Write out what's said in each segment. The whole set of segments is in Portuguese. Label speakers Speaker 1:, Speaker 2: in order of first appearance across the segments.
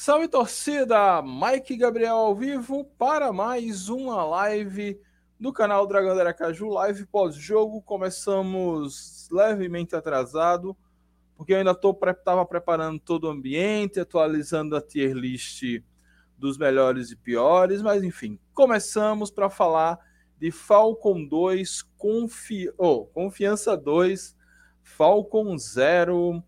Speaker 1: Salve torcida! Mike Gabriel ao vivo para mais uma live do canal Dragão da Aracaju, live pós-jogo. Começamos levemente atrasado, porque eu ainda estava preparando todo o ambiente, atualizando a tier list dos melhores e piores, mas enfim, começamos para falar de Falcon 2, Confi... oh, Confiança 2, Falcon 0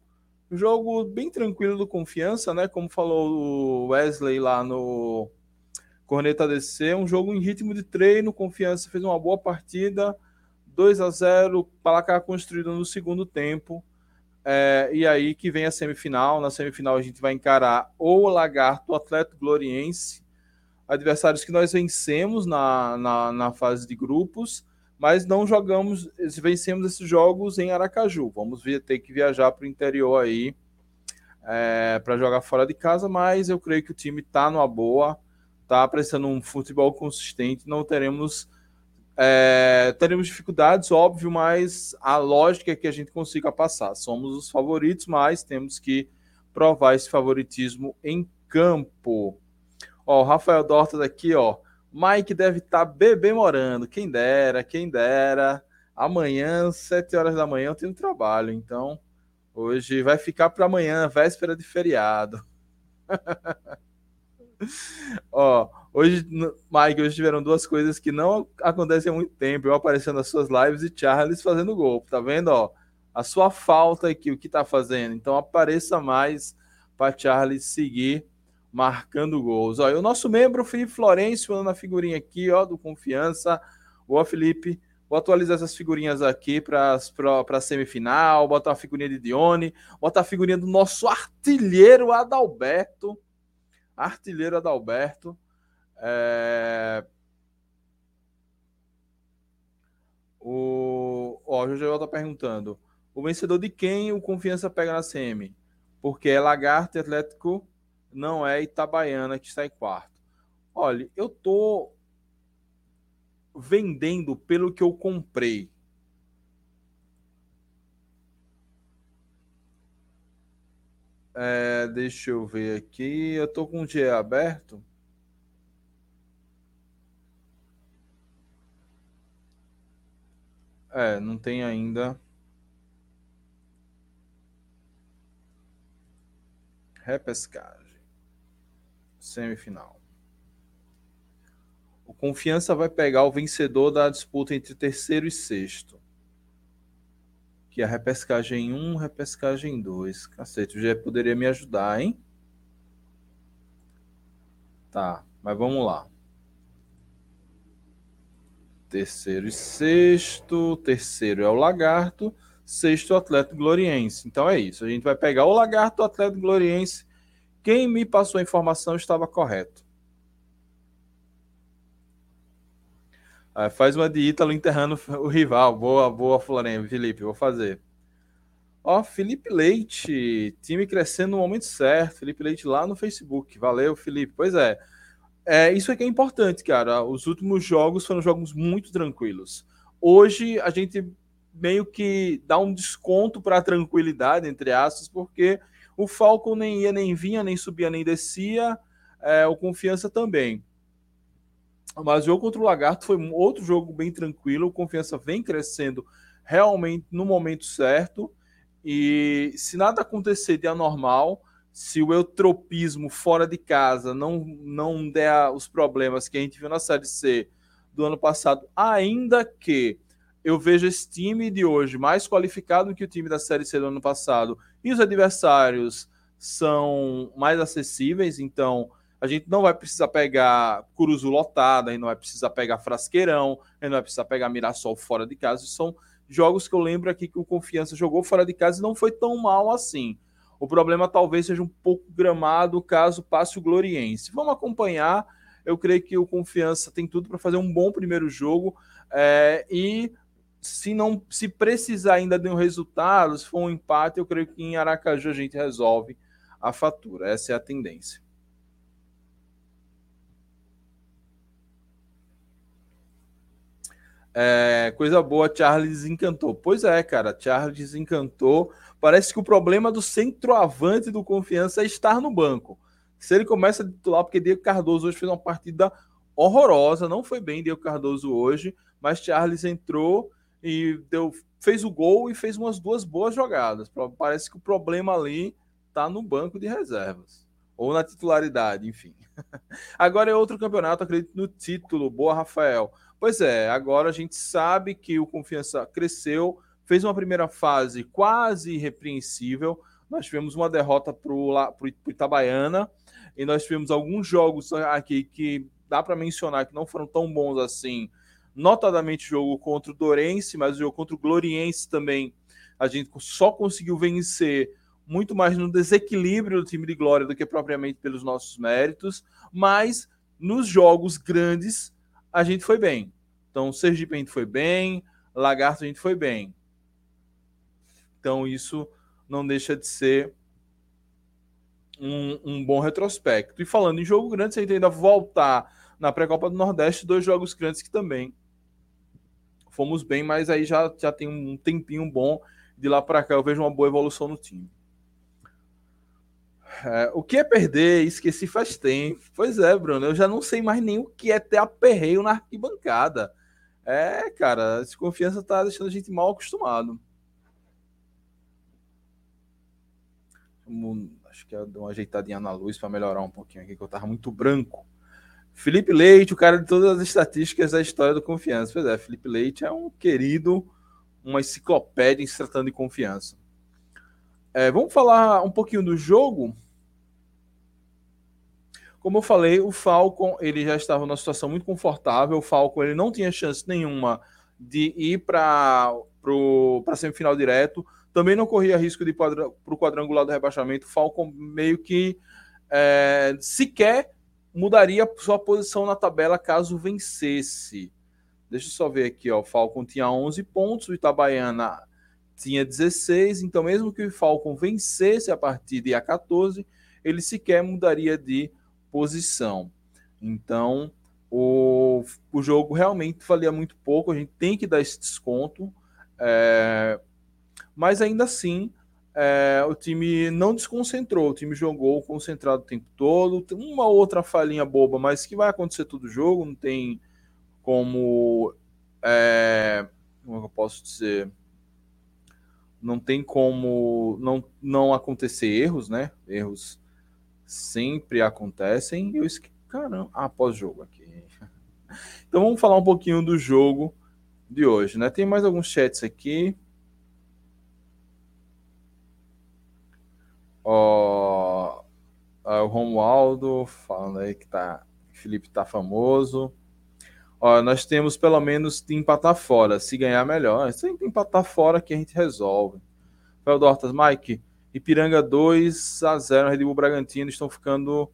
Speaker 1: Jogo bem tranquilo do Confiança, né? Como falou o Wesley lá no Corneta DC, um jogo em ritmo de treino. Confiança fez uma boa partida, 2 a 0 placar construído no segundo tempo. É, e aí que vem a semifinal. Na semifinal a gente vai encarar o Lagarto, o Atlético Gloriense, adversários que nós vencemos na, na, na fase de grupos mas não jogamos, vencemos esses jogos em Aracaju. Vamos ter que viajar para o interior aí é, para jogar fora de casa, mas eu creio que o time está numa boa, está apresentando um futebol consistente. Não teremos é, teremos dificuldades, óbvio, mas a lógica é que a gente consiga passar. Somos os favoritos, mas temos que provar esse favoritismo em campo. Ó, o Rafael Dortas aqui, ó. Mike deve estar tá bebê morando. Quem dera, quem dera. Amanhã, sete horas da manhã, eu tenho trabalho. Então, hoje vai ficar para amanhã, véspera de feriado. Ó, hoje, Mike, hoje tiveram duas coisas que não acontecem há muito tempo. Eu aparecendo nas suas lives e Charles fazendo gol. Tá vendo, ó? A sua falta aqui, o que tá fazendo. Então, apareça mais para Charles seguir marcando gols. O nosso membro, Felipe Florencio, na figurinha aqui, ó, do Confiança. Boa, Felipe. Vou atualizar essas figurinhas aqui para a semifinal. Botar a figurinha de Dione. Botar a figurinha do nosso artilheiro Adalberto. Artilheiro Adalberto. É... O, ó, o José está perguntando: o vencedor de quem o Confiança pega na semi? Porque é Lagarto e Atlético não é Itabaiana que está em quarto. Olha, eu tô vendendo pelo que eu comprei. É, deixa eu ver aqui. Eu tô com o dia aberto. É, não tem ainda. Repescagem semifinal. O Confiança vai pegar o vencedor da disputa entre terceiro e sexto. Que é a repescagem 1, repescagem 2. Cacete, o Gé poderia me ajudar, hein? Tá, mas vamos lá. Terceiro e sexto. Terceiro é o Lagarto. Sexto, o Atlético Gloriense. Então é isso. A gente vai pegar o Lagarto, o Atlético Gloriense quem me passou a informação estava correto. Ah, faz uma de Ítalo enterrando o rival. Boa, boa, Florem, Felipe, vou fazer. Ó, Felipe Leite, time crescendo no momento certo. Felipe Leite lá no Facebook. Valeu, Felipe. Pois é. É, isso aqui é importante, cara. Os últimos jogos foram jogos muito tranquilos. Hoje a gente meio que dá um desconto para a tranquilidade, entre aspas, porque o Falcon nem ia, nem vinha, nem subia, nem descia. É, o Confiança também. Mas o jogo contra o Lagarto foi um outro jogo bem tranquilo. O Confiança vem crescendo realmente no momento certo. E se nada acontecer de anormal, se o eutropismo fora de casa não, não der os problemas que a gente viu na Série C do ano passado, ainda que eu vejo esse time de hoje mais qualificado que o time da Série C do ano passado e os adversários são mais acessíveis, então a gente não vai precisar pegar Curuzu lotada, a gente não vai precisar pegar Frasqueirão, a gente não vai precisar pegar Mirassol fora de casa. São jogos que eu lembro aqui que o Confiança jogou fora de casa e não foi tão mal assim. O problema talvez seja um pouco gramado caso passe o Gloriense. Vamos acompanhar. Eu creio que o Confiança tem tudo para fazer um bom primeiro jogo é, e se não se precisar ainda de um resultado, se for um empate, eu creio que em Aracaju a gente resolve a fatura. Essa é a tendência. É, coisa boa, Charles encantou. Pois é, cara, Charles encantou. Parece que o problema do centroavante do confiança é estar no banco. se ele começa a titular, porque Diego Cardoso hoje fez uma partida horrorosa, não foi bem Diego Cardoso hoje, mas Charles entrou e deu, fez o gol e fez umas duas boas jogadas. Parece que o problema ali está no banco de reservas ou na titularidade, enfim. Agora é outro campeonato, acredito no título. Boa, Rafael. Pois é, agora a gente sabe que o Confiança cresceu, fez uma primeira fase quase irrepreensível. Nós tivemos uma derrota para o Itabaiana e nós tivemos alguns jogos aqui que dá para mencionar que não foram tão bons assim. Notadamente o jogo contra o Dorense, mas o jogo contra o Gloriense também a gente só conseguiu vencer muito mais no desequilíbrio do time de Glória do que propriamente pelos nossos méritos, mas nos jogos grandes a gente foi bem. Então, Sergipe a gente foi bem, Lagarto a gente foi bem. Então, isso não deixa de ser um, um bom retrospecto. E falando em jogo grande, você ainda voltar na pré-copa do Nordeste, dois jogos grandes que também fomos bem, mas aí já, já tem um tempinho bom de lá para cá. Eu vejo uma boa evolução no time. É, o que é perder? Esqueci faz tempo. Pois é, Bruno. Eu já não sei mais nem o que é ter aperreio na arquibancada. É, cara, essa confiança tá deixando a gente mal acostumado. Acho que eu dou uma ajeitadinha na luz para melhorar um pouquinho aqui, que eu tava muito branco. Felipe Leite, o cara de todas as estatísticas da história do confiança. Pois é, Felipe Leite é um querido, uma enciclopédia em se tratando de confiança. É, vamos falar um pouquinho do jogo. Como eu falei, o Falcon ele já estava numa situação muito confortável. O Falcon ele não tinha chance nenhuma de ir para a semifinal direto. Também não corria risco de ir para o quadrangular do rebaixamento. O Falcon meio que é, sequer mudaria sua posição na tabela caso vencesse. Deixa eu só ver aqui, ó. O Falcon tinha 11 pontos, o Itabaiana tinha 16, então mesmo que o Falcon vencesse a partida e a 14, ele sequer mudaria de posição. Então, o, o jogo realmente valia muito pouco, a gente tem que dar esse desconto, é, mas ainda assim, é, o time não desconcentrou, o time jogou concentrado o tempo todo, tem uma outra falhinha boba, mas que vai acontecer todo jogo, não tem como. É, como é eu posso dizer? não tem como não, não acontecer erros, né? Erros sempre acontecem. Eu esque... Caramba, ah, pós-jogo aqui. Então vamos falar um pouquinho do jogo de hoje, né? Tem mais alguns chats aqui. Ó, o Romualdo falando aí que tá, Felipe tá famoso. Ó, nós temos pelo menos de empatar fora. Se ganhar, melhor. Se empatar fora que a gente resolve. Feldortas, Mike, Ipiranga 2 a 0 Red Bull Bragantino estão ficando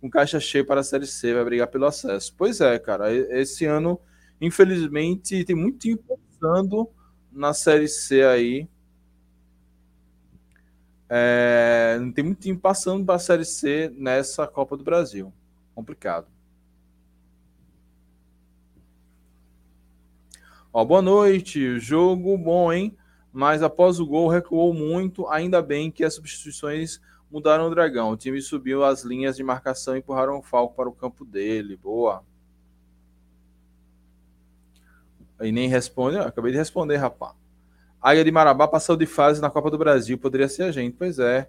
Speaker 1: com caixa cheia para a Série C, vai brigar pelo acesso. Pois é, cara, esse ano, infelizmente, tem muito time pensando na Série C aí. É, tem muito time passando para a Série C nessa Copa do Brasil. Complicado. Ó, boa noite. Jogo bom, hein? Mas após o gol recuou muito. Ainda bem que as substituições mudaram o Dragão. O time subiu as linhas de marcação e empurraram o Falco para o campo dele. Boa. E nem responde. acabei de responder, rapaz. Águia de Marabá passou de fase na Copa do Brasil. Poderia ser a gente. Pois é.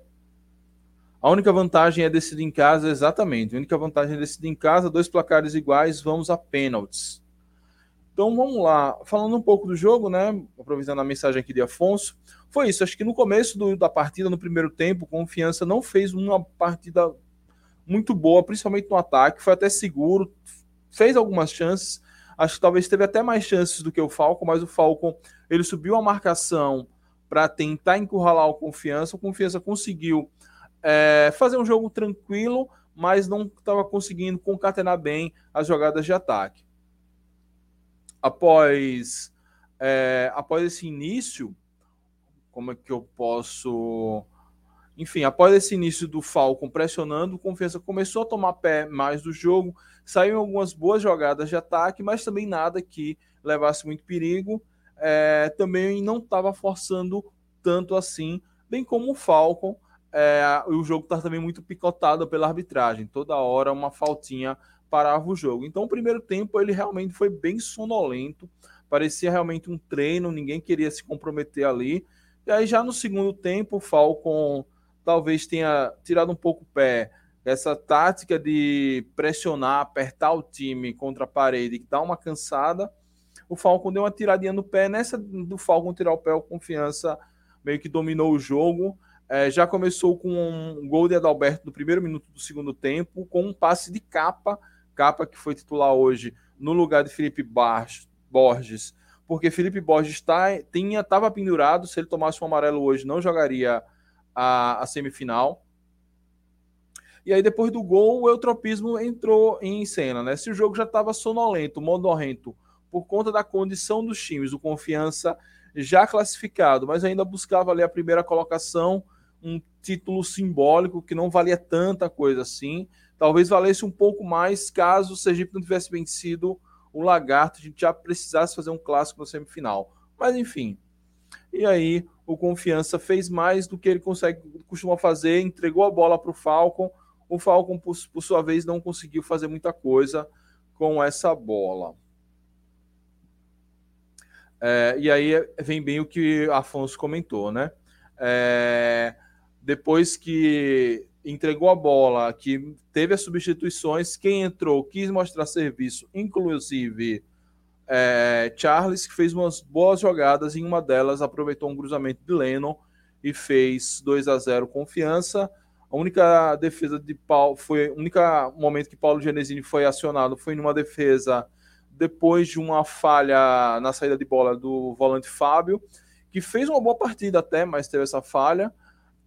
Speaker 1: A única vantagem é decidir em casa, exatamente. A única vantagem é decidir em casa, dois placares iguais, vamos a pênaltis. Então vamos lá, falando um pouco do jogo, né? Aproveitando a mensagem aqui de Afonso, foi isso. Acho que no começo do, da partida, no primeiro tempo, Confiança não fez uma partida muito boa, principalmente no ataque. Foi até seguro, fez algumas chances. Acho que talvez teve até mais chances do que o Falcon, mas o Falcon ele subiu a marcação para tentar encurralar o Confiança. O Confiança conseguiu é, fazer um jogo tranquilo, mas não estava conseguindo concatenar bem as jogadas de ataque após, é, após esse início, como é que eu posso. Enfim, após esse início do Falcon pressionando, o Confiança começou a tomar pé mais do jogo, saíram algumas boas jogadas de ataque, mas também nada que levasse muito perigo. É, também não estava forçando tanto assim, bem como o Falcon é, o jogo está também muito picotado pela arbitragem. Toda hora uma faltinha parava o jogo. Então, o primeiro tempo ele realmente foi bem sonolento, parecia realmente um treino, ninguém queria se comprometer ali. E aí, já no segundo tempo, o Falcon talvez tenha tirado um pouco o pé essa tática de pressionar, apertar o time contra a parede, que dá uma cansada. O Falcon deu uma tiradinha no pé. Nessa do Falcon tirar o pé, o confiança meio que dominou o jogo. É, já começou com um gol de Adalberto no primeiro minuto do segundo tempo, com um passe de capa, capa que foi titular hoje no lugar de Felipe Borges, porque Felipe Borges tá, estava pendurado, se ele tomasse um amarelo hoje, não jogaria a, a semifinal. E aí, depois do gol, o eutropismo entrou em cena. Né? Se o jogo já estava sonolento, modorrento, por conta da condição dos times, o confiança já classificado, mas ainda buscava ali a primeira colocação, um título simbólico que não valia tanta coisa assim. Talvez valesse um pouco mais caso o Sergipe não tivesse vencido o Lagarto, a gente já precisasse fazer um clássico na semifinal. Mas enfim. E aí o Confiança fez mais do que ele consegue, costuma fazer, entregou a bola para o Falcon. O Falcon, por, por sua vez, não conseguiu fazer muita coisa com essa bola. É, e aí vem bem o que Afonso comentou, né? É, depois que entregou a bola, que teve as substituições, quem entrou quis mostrar serviço, inclusive é, Charles, que fez umas boas jogadas, em uma delas aproveitou um cruzamento de Lennon e fez 2 a 0 confiança. A única defesa de Paulo foi o único momento que Paulo Genesini foi acionado foi numa defesa depois de uma falha na saída de bola do volante Fábio, que fez uma boa partida até, mas teve essa falha.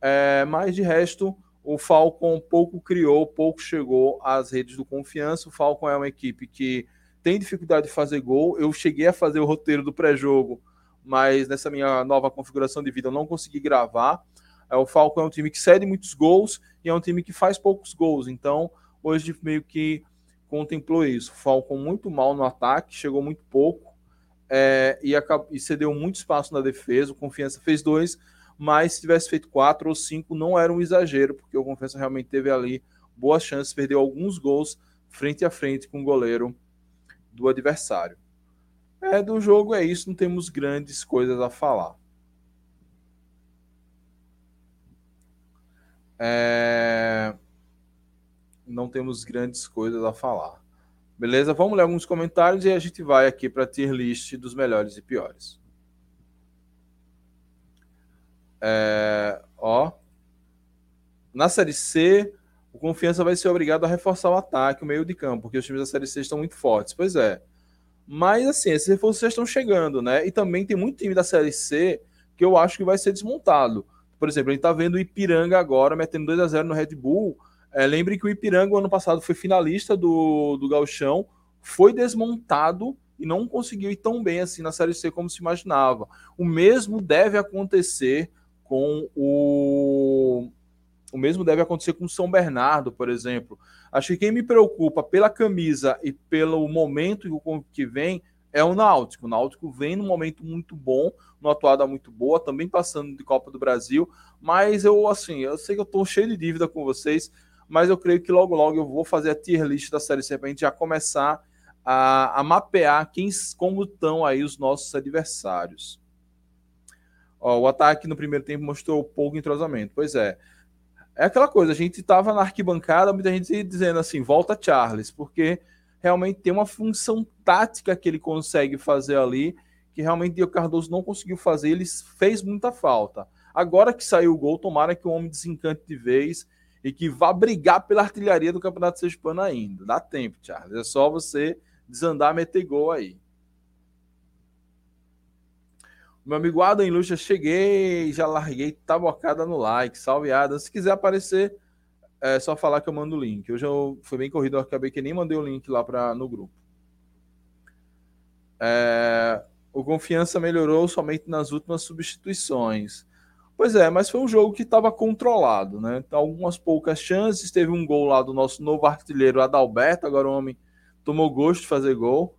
Speaker 1: É, mas de resto, o Falcon pouco criou, pouco chegou às redes do confiança. O Falcon é uma equipe que tem dificuldade de fazer gol. Eu cheguei a fazer o roteiro do pré-jogo, mas nessa minha nova configuração de vida eu não consegui gravar. É, o Falcon é um time que cede muitos gols e é um time que faz poucos gols. Então, hoje meio que contemplou isso. Falcon muito mal no ataque, chegou muito pouco é, e, acabou, e cedeu muito espaço na defesa. O Confiança fez dois, mas se tivesse feito quatro ou cinco não era um exagero, porque o Confiança realmente teve ali boas chances, perdeu alguns gols frente a frente com o goleiro do adversário. É, do jogo é isso, não temos grandes coisas a falar. É não temos grandes coisas a falar. Beleza? Vamos ler alguns comentários e a gente vai aqui para a tier list dos melhores e piores. É, ó, na Série C, o Confiança vai ser obrigado a reforçar o ataque, o meio de campo, porque os times da Série C estão muito fortes. Pois é. Mas, assim, esses reforços já estão chegando, né? E também tem muito time da Série C que eu acho que vai ser desmontado. Por exemplo, a gente tá vendo o Ipiranga agora metendo 2 a 0 no Red Bull é, lembre que o Ipiranga, ano passado, foi finalista do, do Galchão, foi desmontado e não conseguiu ir tão bem assim na Série C como se imaginava. O mesmo deve acontecer com o. O mesmo deve acontecer com o São Bernardo, por exemplo. Acho que quem me preocupa pela camisa e pelo momento que vem é o Náutico. O Náutico vem num momento muito bom, numa atuada muito boa, também passando de Copa do Brasil. Mas eu, assim, eu sei que eu estou cheio de dívida com vocês mas eu creio que logo, logo eu vou fazer a tier list da Série C para a gente já começar a, a mapear quem, como estão aí os nossos adversários. Ó, o ataque no primeiro tempo mostrou pouco entrosamento. Pois é. É aquela coisa, a gente estava na arquibancada, muita gente dizendo assim, volta Charles, porque realmente tem uma função tática que ele consegue fazer ali, que realmente Diego Cardoso não conseguiu fazer, ele fez muita falta. Agora que saiu o gol, tomara que o homem desencante de vez e que vá brigar pela artilharia do Campeonato Sergipano ainda. Dá tempo, Charles. É só você desandar, meter gol aí. Meu amigo Adam Lucha, cheguei, já larguei tabocada no like. Salve, Adam. Se quiser aparecer, é só falar que eu mando o link. Hoje eu fui bem corrido, eu acabei que nem mandei o link lá pra, no grupo. É, o confiança melhorou somente nas últimas substituições. Pois é, mas foi um jogo que estava controlado, né? Então, algumas poucas chances, teve um gol lá do nosso novo artilheiro Adalberto, agora o homem tomou gosto de fazer gol.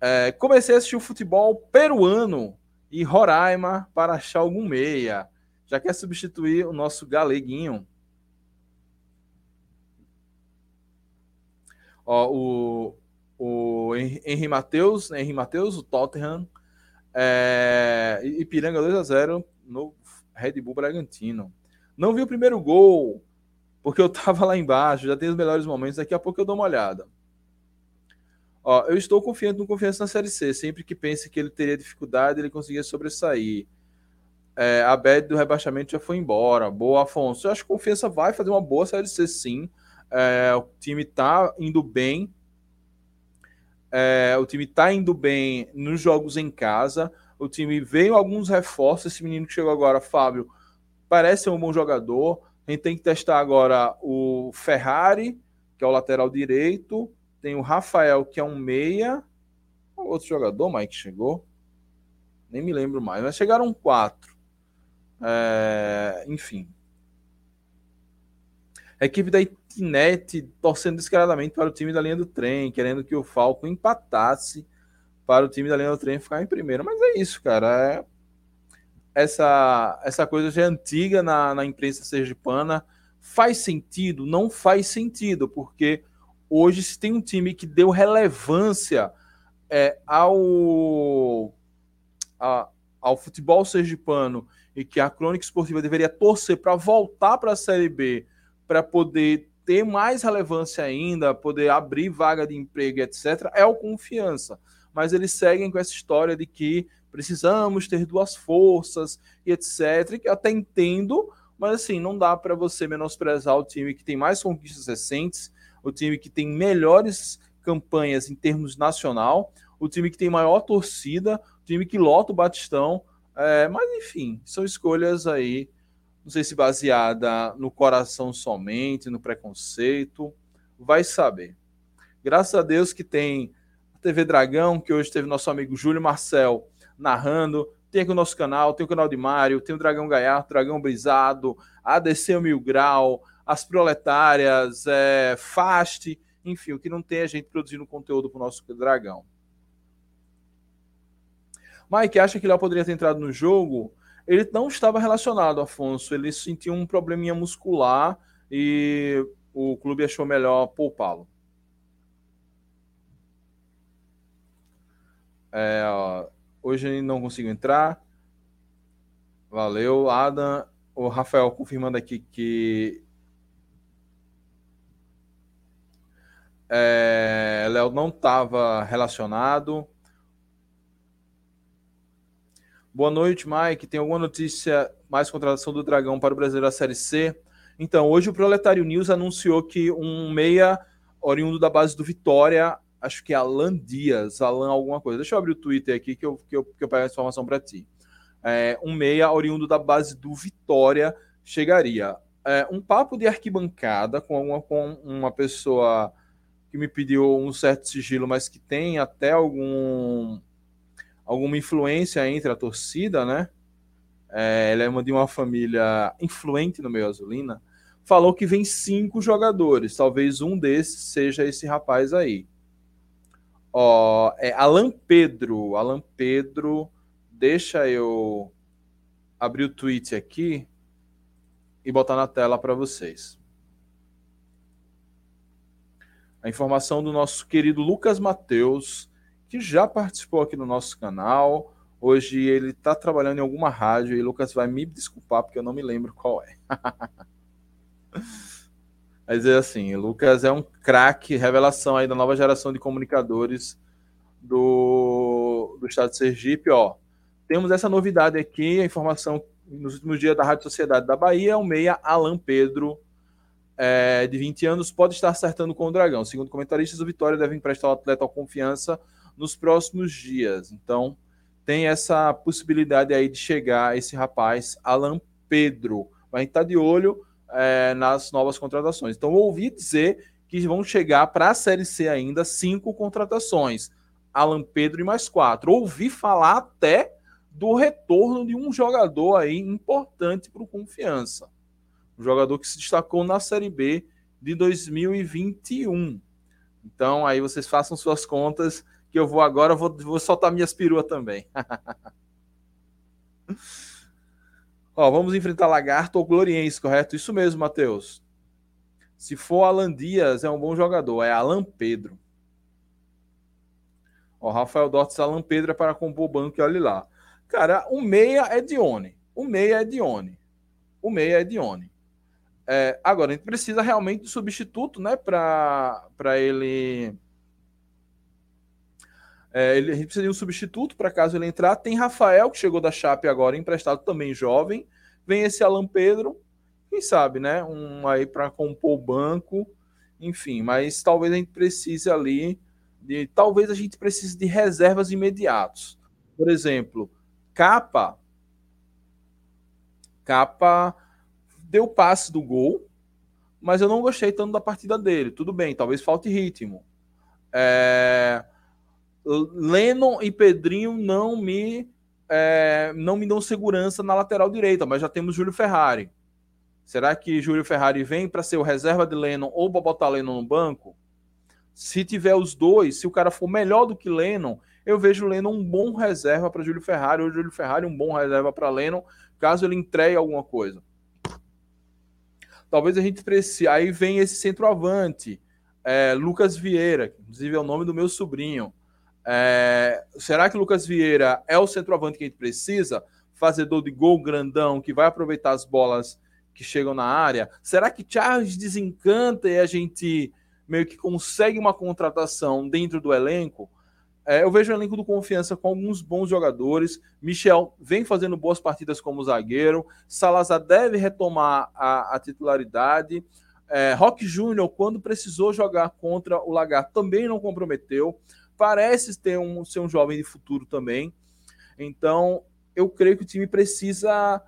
Speaker 1: É, comecei a assistir o futebol peruano e Roraima para achar algum meia. Já quer substituir o nosso galeguinho. Ó, o, o Henry Matheus, Henry Matheus, o Tottenham, é, Ipiranga 2 a 0 no Red Bull Bragantino. Não vi o primeiro gol, porque eu tava lá embaixo, já tem os melhores momentos, daqui a pouco eu dou uma olhada. Ó, eu estou confiante no confiança na Série C. Sempre que pense que ele teria dificuldade, ele conseguia sobressair. É, a bad do rebaixamento já foi embora. Boa, Afonso. Eu acho que confiança vai fazer uma boa Série C, sim. É, o time tá indo bem. É, o time tá indo bem nos jogos em casa. O time veio alguns reforços. Esse menino que chegou agora, Fábio, parece ser um bom jogador. A gente tem que testar agora o Ferrari, que é o lateral direito. Tem o Rafael, que é um meia. Outro jogador, Mike, chegou. Nem me lembro mais, mas chegaram quatro. É... Enfim. A equipe da Itinet torcendo descaradamente para o time da linha do trem, querendo que o Falco empatasse para o time da linha do trem ficar em primeiro. Mas é isso, cara. É... Essa, essa coisa já é antiga na, na imprensa sergipana. Faz sentido? Não faz sentido, porque hoje se tem um time que deu relevância é, ao, a, ao futebol sergipano e que a crônica esportiva deveria torcer para voltar para a Série B, para poder ter mais relevância ainda, poder abrir vaga de emprego, etc., é o confiança. Mas eles seguem com essa história de que precisamos ter duas forças e etc., que até entendo, mas assim, não dá para você menosprezar o time que tem mais conquistas recentes, o time que tem melhores campanhas em termos nacional, o time que tem maior torcida, o time que lota o Batistão. É, mas enfim, são escolhas aí, não sei se baseada no coração somente, no preconceito, vai saber. Graças a Deus que tem a TV Dragão, que hoje teve nosso amigo Júlio Marcel narrando, tem aqui o nosso canal, tem o canal de Mário, tem o Dragão Gaiato, Dragão Brisado, ADC Mil Grau, as proletárias, é, Fast, enfim, o que não tem a gente produzindo conteúdo para o nosso dragão. Mike, acha que Léo poderia ter entrado no jogo? Ele não estava relacionado, Afonso. Ele sentiu um probleminha muscular e o clube achou melhor poupá-lo. É, hoje ele não conseguiu entrar. Valeu, Adam. O Rafael confirmando aqui que É, Léo não estava relacionado. Boa noite, Mike. Tem alguma notícia mais contratação do Dragão para o Brasileiro da Série C? Então, hoje o Proletário News anunciou que um meia oriundo da base do Vitória, acho que é Alan Dias, Alan alguma coisa. Deixa eu abrir o Twitter aqui que eu, que eu, que eu pego a informação para ti. É, um meia oriundo da base do Vitória chegaria. É, um papo de arquibancada com uma, com uma pessoa que me pediu um certo sigilo, mas que tem até algum alguma influência entre a torcida, né? É, é uma de uma família influente no meio azulina. Falou que vem cinco jogadores. Talvez um desses seja esse rapaz aí. Ó, é Alan Pedro. Alan Pedro. Deixa eu abrir o tweet aqui e botar na tela para vocês a informação do nosso querido Lucas Mateus, que já participou aqui no nosso canal. Hoje ele está trabalhando em alguma rádio e Lucas vai me desculpar porque eu não me lembro qual é. Mas é assim, Lucas é um craque, revelação aí da nova geração de comunicadores do, do estado de Sergipe. Ó, temos essa novidade aqui, a informação nos últimos dias da Rádio Sociedade da Bahia, o meia Alan Pedro é, de 20 anos pode estar acertando com o Dragão. Segundo comentaristas, o Vitória deve emprestar o atleta ao confiança nos próximos dias. Então, tem essa possibilidade aí de chegar esse rapaz, Alan Pedro. A gente está de olho é, nas novas contratações. Então, ouvi dizer que vão chegar para a Série C ainda cinco contratações. Alan Pedro e mais quatro. Ouvi falar até do retorno de um jogador aí importante para o Confiança um jogador que se destacou na Série B de 2021. Então, aí vocês façam suas contas, que eu vou agora, vou, vou soltar minhas peruas também. Ó, vamos enfrentar Lagarto ou Gloriense, correto? Isso mesmo, Matheus. Se for Alan Dias, é um bom jogador. É Alan Pedro. Ó, Rafael Dortes, Alan Pedro é para compor o banco e olhe lá. Cara, o meia é Dione. O meia é Dione. O meia é Dione. É, agora, a gente precisa realmente de substituto, né? Para ele. É, ele. A gente precisa de um substituto para caso ele entrar. Tem Rafael, que chegou da Chape agora, emprestado também jovem. Vem esse Alan Pedro. Quem sabe, né? Um aí para compor o banco. Enfim, mas talvez a gente precise ali de. Talvez a gente precise de reservas imediatos. Por exemplo, Capa. Capa deu passe do gol, mas eu não gostei tanto da partida dele. Tudo bem, talvez falte ritmo. É... Lennon e Pedrinho não me é... não me dão segurança na lateral direita, mas já temos Júlio Ferrari. Será que Júlio Ferrari vem para ser o reserva de Lennon ou para botar Lennon no banco? Se tiver os dois, se o cara for melhor do que Lennon, eu vejo Lennon um bom reserva para Júlio Ferrari, ou Júlio Ferrari um bom reserva para Lennon, caso ele entregue alguma coisa talvez a gente precise. Aí vem esse centroavante, é, Lucas Vieira, que inclusive é o nome do meu sobrinho. É, será que Lucas Vieira é o centroavante que a gente precisa? Fazedor de gol grandão, que vai aproveitar as bolas que chegam na área? Será que Charles desencanta e a gente meio que consegue uma contratação dentro do elenco? É, eu vejo o elenco do Confiança com alguns bons jogadores. Michel vem fazendo boas partidas como zagueiro. Salazar deve retomar a, a titularidade. É, Rock Júnior, quando precisou jogar contra o Lagar, também não comprometeu. Parece ter um, ser um jovem de futuro também. Então, eu creio que o time precisa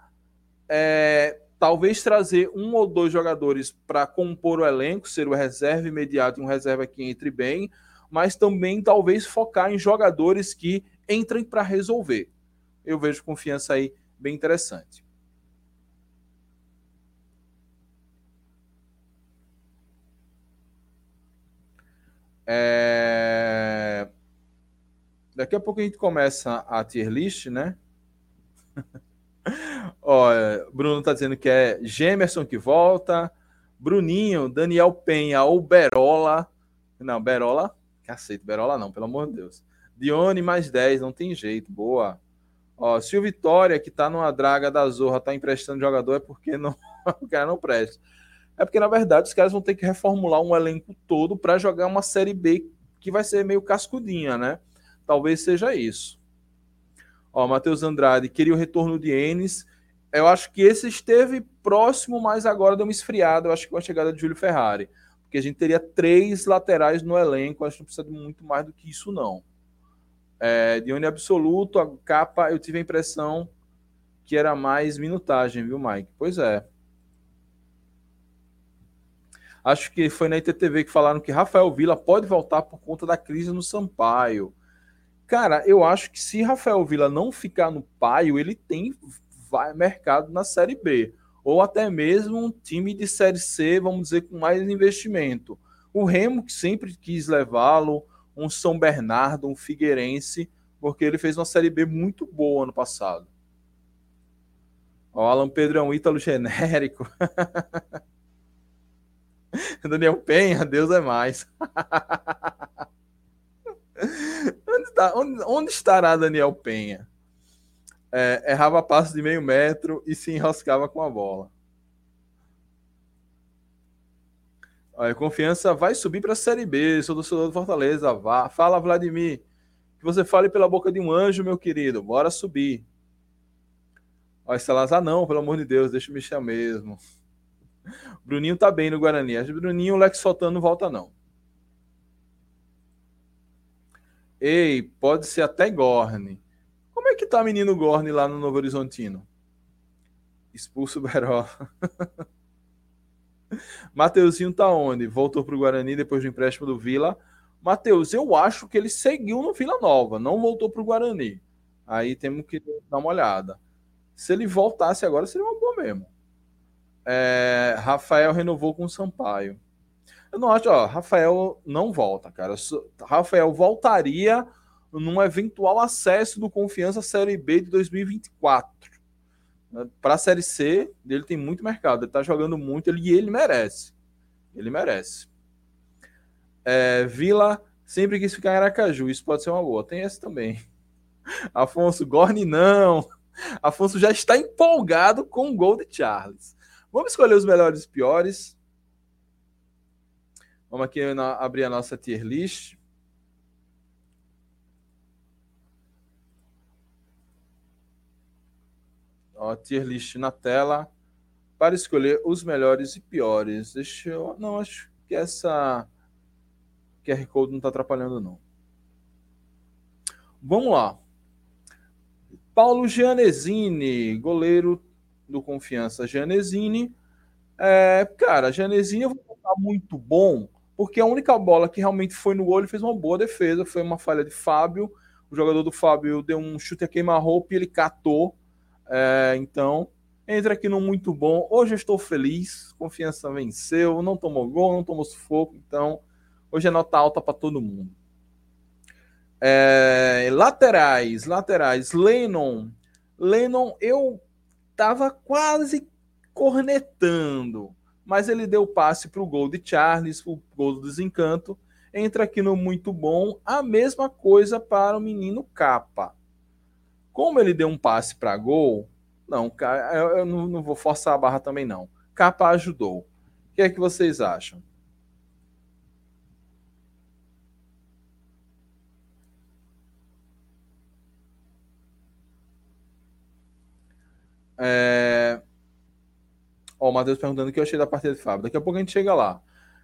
Speaker 1: é, talvez trazer um ou dois jogadores para compor o elenco, ser o reserva imediato e um reserva que entre bem mas também talvez focar em jogadores que entrem para resolver. Eu vejo confiança aí bem interessante. É... Daqui a pouco a gente começa a tier list, né? Olha, Bruno tá dizendo que é Gemerson que volta, Bruninho, Daniel Penha ou Berola. Não, Berola Cacete, Berola não, pelo amor de Deus. Dione mais 10, não tem jeito, boa. Ó, se o Vitória, que tá numa draga da Zorra, tá emprestando jogador, é porque não, o cara não presta. É porque, na verdade, os caras vão ter que reformular um elenco todo para jogar uma Série B que vai ser meio cascudinha, né? Talvez seja isso. Ó, Matheus Andrade queria o retorno de Enes. Eu acho que esse esteve próximo, mas agora deu uma esfriada. Eu acho que com a chegada de Júlio Ferrari porque a gente teria três laterais no elenco, acho que não precisa de muito mais do que isso, não. É, de onde absoluto, a capa, eu tive a impressão que era mais minutagem, viu, Mike? Pois é. Acho que foi na ITTV que falaram que Rafael Vila pode voltar por conta da crise no Sampaio. Cara, eu acho que se Rafael Vila não ficar no Paio, ele tem vai, mercado na Série B ou até mesmo um time de Série C, vamos dizer, com mais investimento. O Remo, que sempre quis levá-lo, um São Bernardo, um Figueirense, porque ele fez uma Série B muito boa ano passado. O Alan Pedro é um ítalo genérico. Daniel Penha, Deus é mais. onde, está, onde, onde estará Daniel Penha? é, errava passos de meio metro e se enroscava com a bola. Olha, confiança vai subir para a Série B. Sou torcedor do Fortaleza. Vá. Fala, Vladimir. Que você fale pela boca de um anjo, meu querido. Bora subir. Olha, Salazar, não, pelo amor de Deus, deixa eu mexer mesmo. Bruninho tá bem no Guarani. Acho Bruninho, o Lex Soltano volta, não. Ei, pode ser até Gorne. Como é que tá menino Gorne lá no Novo Horizontino? Expulso o Beró. Mateuzinho tá onde? Voltou pro Guarani depois do empréstimo do Vila. Matheus, eu acho que ele seguiu no Vila Nova, não voltou pro Guarani. Aí temos que dar uma olhada. Se ele voltasse agora, seria uma boa mesmo. É, Rafael renovou com o Sampaio. Eu não acho, ó, Rafael não volta, cara. Rafael voltaria num eventual acesso do Confiança Série B de 2024. Para a Série C, ele tem muito mercado. Ele está jogando muito ele, e ele merece. Ele merece. É, Vila sempre quis ficar em Aracaju. Isso pode ser uma boa. Tem esse também. Afonso Gorni, não. Afonso já está empolgado com o gol de Charles. Vamos escolher os melhores e piores. Vamos aqui abrir a nossa tier list. Ó, tier list na tela para escolher os melhores e piores. Deixa eu. Não, acho que essa QR Code não está atrapalhando, não. Vamos lá. Paulo Gianesini, goleiro do Confiança Gianesini. É, cara, Gianesini eu vou botar muito bom, porque a única bola que realmente foi no ele fez uma boa defesa, foi uma falha de Fábio. O jogador do Fábio deu um chute a queima-roupa e ele catou. É, então, entra aqui no muito bom. Hoje eu estou feliz, confiança venceu, não tomou gol, não tomou sufoco, então hoje é nota alta para todo mundo. É, laterais, laterais. Lennon. Lennon, eu tava quase cornetando, mas ele deu passe para o gol de Charles, o gol do desencanto. Entra aqui no muito bom. A mesma coisa para o menino Capa. Como ele deu um passe para gol, não, eu não vou forçar a barra também não. Capa ajudou. O que é que vocês acham? É... Ó, o Matheus perguntando o que eu achei da partida de Fábio. Daqui a pouco a gente chega lá.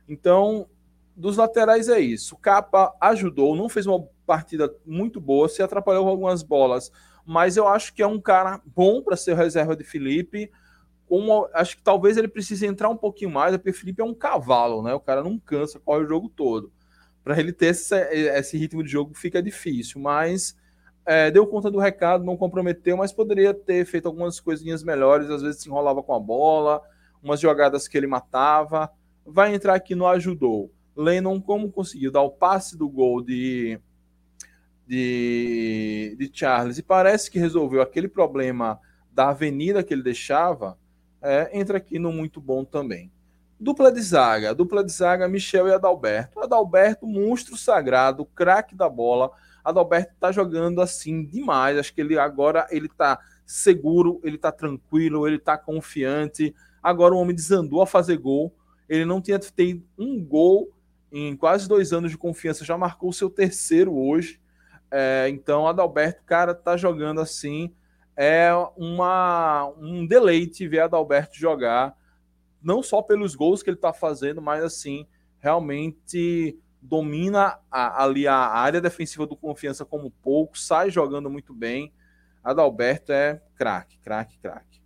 Speaker 1: Então, dos laterais é isso. O Capa ajudou, não fez uma partida muito boa, se atrapalhou com algumas bolas, mas eu acho que é um cara bom para ser reserva de Felipe. Acho que talvez ele precise entrar um pouquinho mais, porque o Felipe é um cavalo, né? O cara não cansa, corre o jogo todo. Para ele ter esse, esse ritmo de jogo fica difícil, mas é, deu conta do recado, não comprometeu, mas poderia ter feito algumas coisinhas melhores, às vezes se enrolava com a bola, umas jogadas que ele matava. Vai entrar aqui no ajudou. Lennon, como conseguiu dar o passe do gol de, de, de Charles e parece que resolveu aquele problema da avenida que ele deixava, é, entra aqui no muito bom também. Dupla de zaga, dupla de zaga, Michel e Adalberto. Adalberto, monstro sagrado, craque da bola, Adalberto tá jogando assim demais. Acho que ele agora ele tá seguro, ele tá tranquilo, ele tá confiante. Agora o homem desandou a fazer gol. Ele não tinha feito um gol em quase dois anos de confiança, já marcou o seu terceiro hoje. É, então, Adalberto, cara, tá jogando assim. É uma, um deleite ver Adalberto jogar, não só pelos gols que ele tá fazendo, mas assim, realmente domina a, ali a área defensiva do Confiança como pouco, sai jogando muito bem. Adalberto é craque, craque, craque.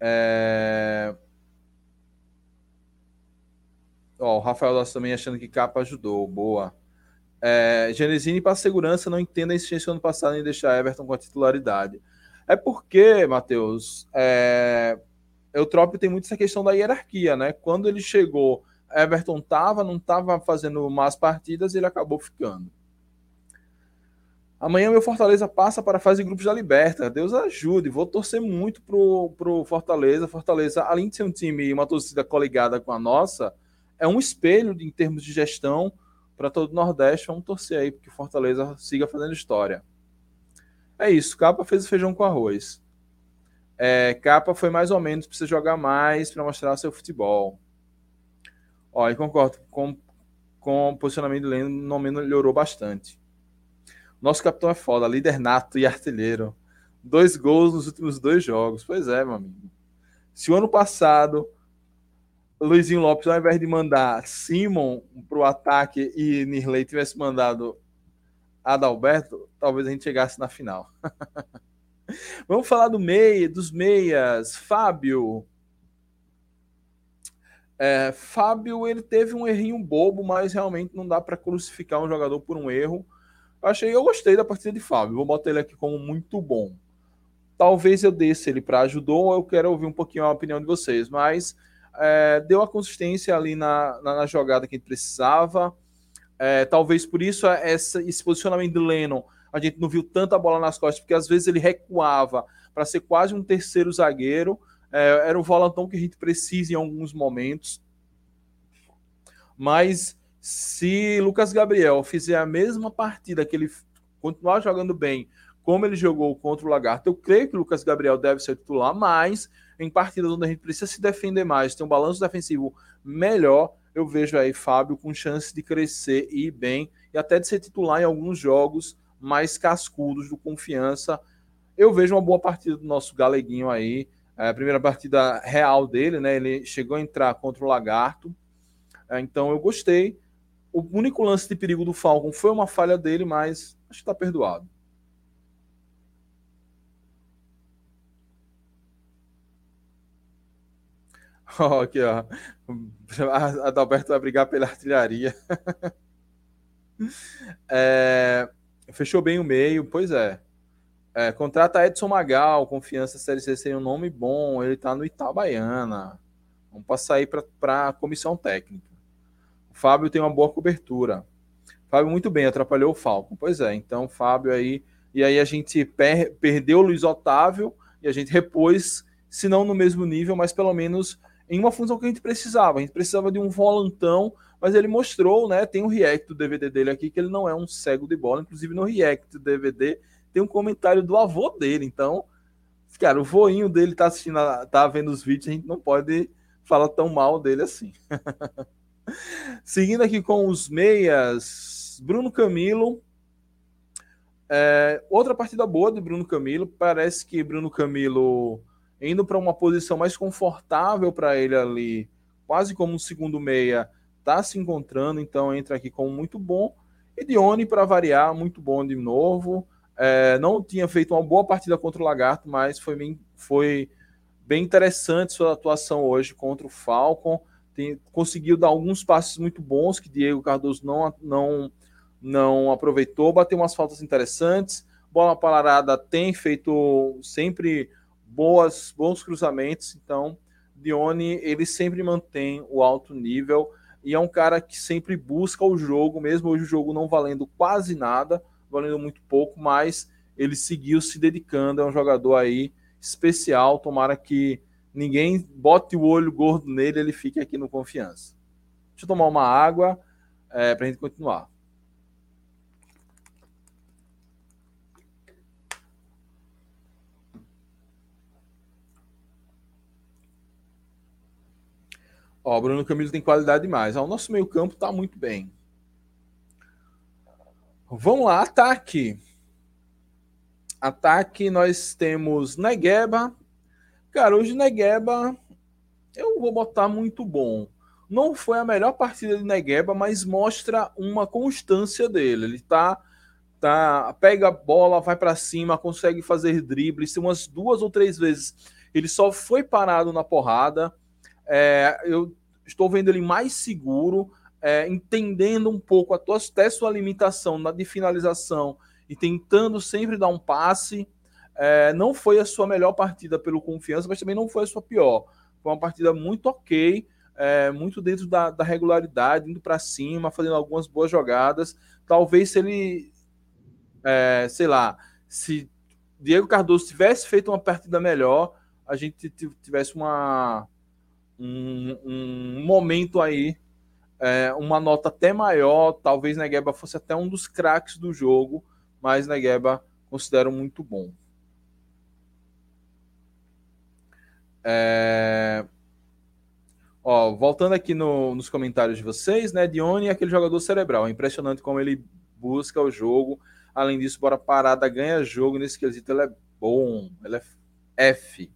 Speaker 1: É... Ó, o Rafael Dossi também achando que capa ajudou. Boa. É, Genesini, para segurança, não entenda a insistência ano passado em deixar Everton com a titularidade. É porque, Matheus, é, Eutrópio tem muito essa questão da hierarquia, né? Quando ele chegou, Everton tava, não estava fazendo más partidas, ele acabou ficando. Amanhã meu Fortaleza passa para a fase de grupos da Liberta. Deus ajude. Vou torcer muito pro, pro Fortaleza. Fortaleza, além de ser um time e uma torcida coligada com a nossa, é um espelho em termos de gestão para todo o Nordeste. Vamos torcer aí para que o Fortaleza siga fazendo história. É isso. Capa fez o feijão com arroz. É, capa foi mais ou menos, precisa jogar mais para mostrar seu futebol. Ó, e concordo com, com o posicionamento do Leno, não melhorou bastante. Nosso capitão é foda, líder nato e artilheiro. Dois gols nos últimos dois jogos. Pois é, meu amigo. Se o ano passado Luizinho Lopes, ao invés de mandar Simon para o ataque e Nirley tivesse mandado Adalberto, talvez a gente chegasse na final. Vamos falar do meia, dos meias. Fábio. É, Fábio, ele teve um errinho bobo, mas realmente não dá para crucificar um jogador por um erro. Eu achei, eu gostei da partida de Fábio. Vou botar ele aqui como muito bom. Talvez eu desse ele para ajudou, eu quero ouvir um pouquinho a opinião de vocês, mas é, deu a consistência ali na, na, na, jogada que ele precisava. É, talvez por isso essa, esse posicionamento do Lennon a gente não viu tanta bola nas costas, porque às vezes ele recuava para ser quase um terceiro zagueiro. É, era o volantão que a gente precisa em alguns momentos. Mas se Lucas Gabriel fizer a mesma partida que ele continuar jogando bem, como ele jogou contra o Lagarto, eu creio que o Lucas Gabriel deve ser titular, mas em partidas onde a gente precisa se defender mais, tem um balanço defensivo melhor, eu vejo aí Fábio com chance de crescer e ir bem, e até de ser titular em alguns jogos mais cascudos do Confiança. Eu vejo uma boa partida do nosso galeguinho aí, é a primeira partida real dele, né? Ele chegou a entrar contra o Lagarto, é, então eu gostei. O único lance de perigo do Falcon foi uma falha dele, mas acho que está perdoado. Oh, aqui, ó. Adalberto vai brigar pela artilharia. É, fechou bem o meio, pois é. é. Contrata Edson Magal, confiança Série C sem um nome bom. Ele tá no Itabaiana. Vamos passar aí para a comissão técnica. O Fábio tem uma boa cobertura. Fábio muito bem, atrapalhou o Falcon. Pois é, então Fábio aí. E aí a gente per perdeu o Luiz Otávio e a gente repôs, se não no mesmo nível, mas pelo menos em uma função que a gente precisava. A gente precisava de um volantão, mas ele mostrou, né? Tem um react do DVD dele aqui, que ele não é um cego de bola. Inclusive, no react do DVD tem um comentário do avô dele. Então, cara, o voinho dele tá assistindo, tá vendo os vídeos, a gente não pode falar tão mal dele assim. Seguindo aqui com os meias, Bruno Camilo. É, outra partida boa de Bruno Camilo. Parece que Bruno Camilo indo para uma posição mais confortável para ele ali, quase como um segundo meia, está se encontrando, então entra aqui como muito bom. E Dione, para variar, muito bom de novo. É, não tinha feito uma boa partida contra o Lagarto, mas foi bem, foi bem interessante sua atuação hoje contra o Falcon. Tem, conseguiu dar alguns passes muito bons que Diego Cardoso não, não, não aproveitou, bateu umas faltas interessantes. Bola parada tem feito sempre boas, bons cruzamentos. Então, Dione, ele sempre mantém o alto nível e é um cara que sempre busca o jogo, mesmo hoje o jogo não valendo quase nada, valendo muito pouco, mas ele seguiu se dedicando. É um jogador aí especial. Tomara que ninguém bote o olho gordo nele, ele fique aqui no confiança. Deixa eu tomar uma água é, para a gente continuar. Ó, o Bruno Camilo tem qualidade demais. Ó, o nosso meio-campo tá muito bem. Vamos lá, ataque. Ataque, nós temos Negueba. Cara, hoje Negueba eu vou botar muito bom. Não foi a melhor partida de Negueba, mas mostra uma constância dele. Ele tá tá pega a bola, vai para cima, consegue fazer dribles, umas duas ou três vezes. Ele só foi parado na porrada é, eu estou vendo ele mais seguro, é, entendendo um pouco tua, até sua limitação na, de finalização e tentando sempre dar um passe. É, não foi a sua melhor partida pelo confiança, mas também não foi a sua pior. Foi uma partida muito ok, é, muito dentro da, da regularidade, indo para cima, fazendo algumas boas jogadas. Talvez se ele, é, sei lá, se Diego Cardoso tivesse feito uma partida melhor, a gente tivesse uma um, momento aí, é, uma nota até maior. Talvez Negueba fosse até um dos craques do jogo, mas Negueba considero muito bom. É... Ó, voltando aqui no, nos comentários de vocês, né? Dione é aquele jogador cerebral. É impressionante como ele busca o jogo. Além disso, bora parada ganha jogo nesse quesito. Ele é bom, ele é F.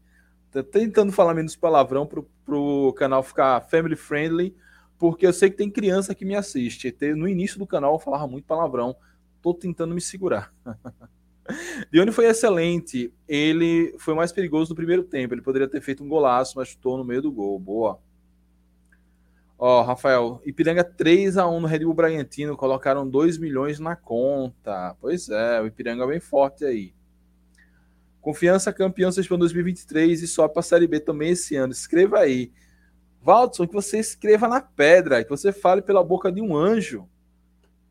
Speaker 1: Tô tentando falar menos palavrão pro, pro canal ficar family friendly, porque eu sei que tem criança que me assiste. No início do canal eu falava muito palavrão, tô tentando me segurar. Dione foi excelente. Ele foi mais perigoso no primeiro tempo. Ele poderia ter feito um golaço, mas chutou no meio do gol. Boa. Ó, Rafael, Ipiranga 3 a 1 no Red Bull Bragantino, colocaram 2 milhões na conta. Pois é, o Ipiranga é bem forte aí. Confiança campeão para 2023 e só para a Série B também esse ano. Escreva aí. Valdson, que você escreva na pedra, que você fale pela boca de um anjo.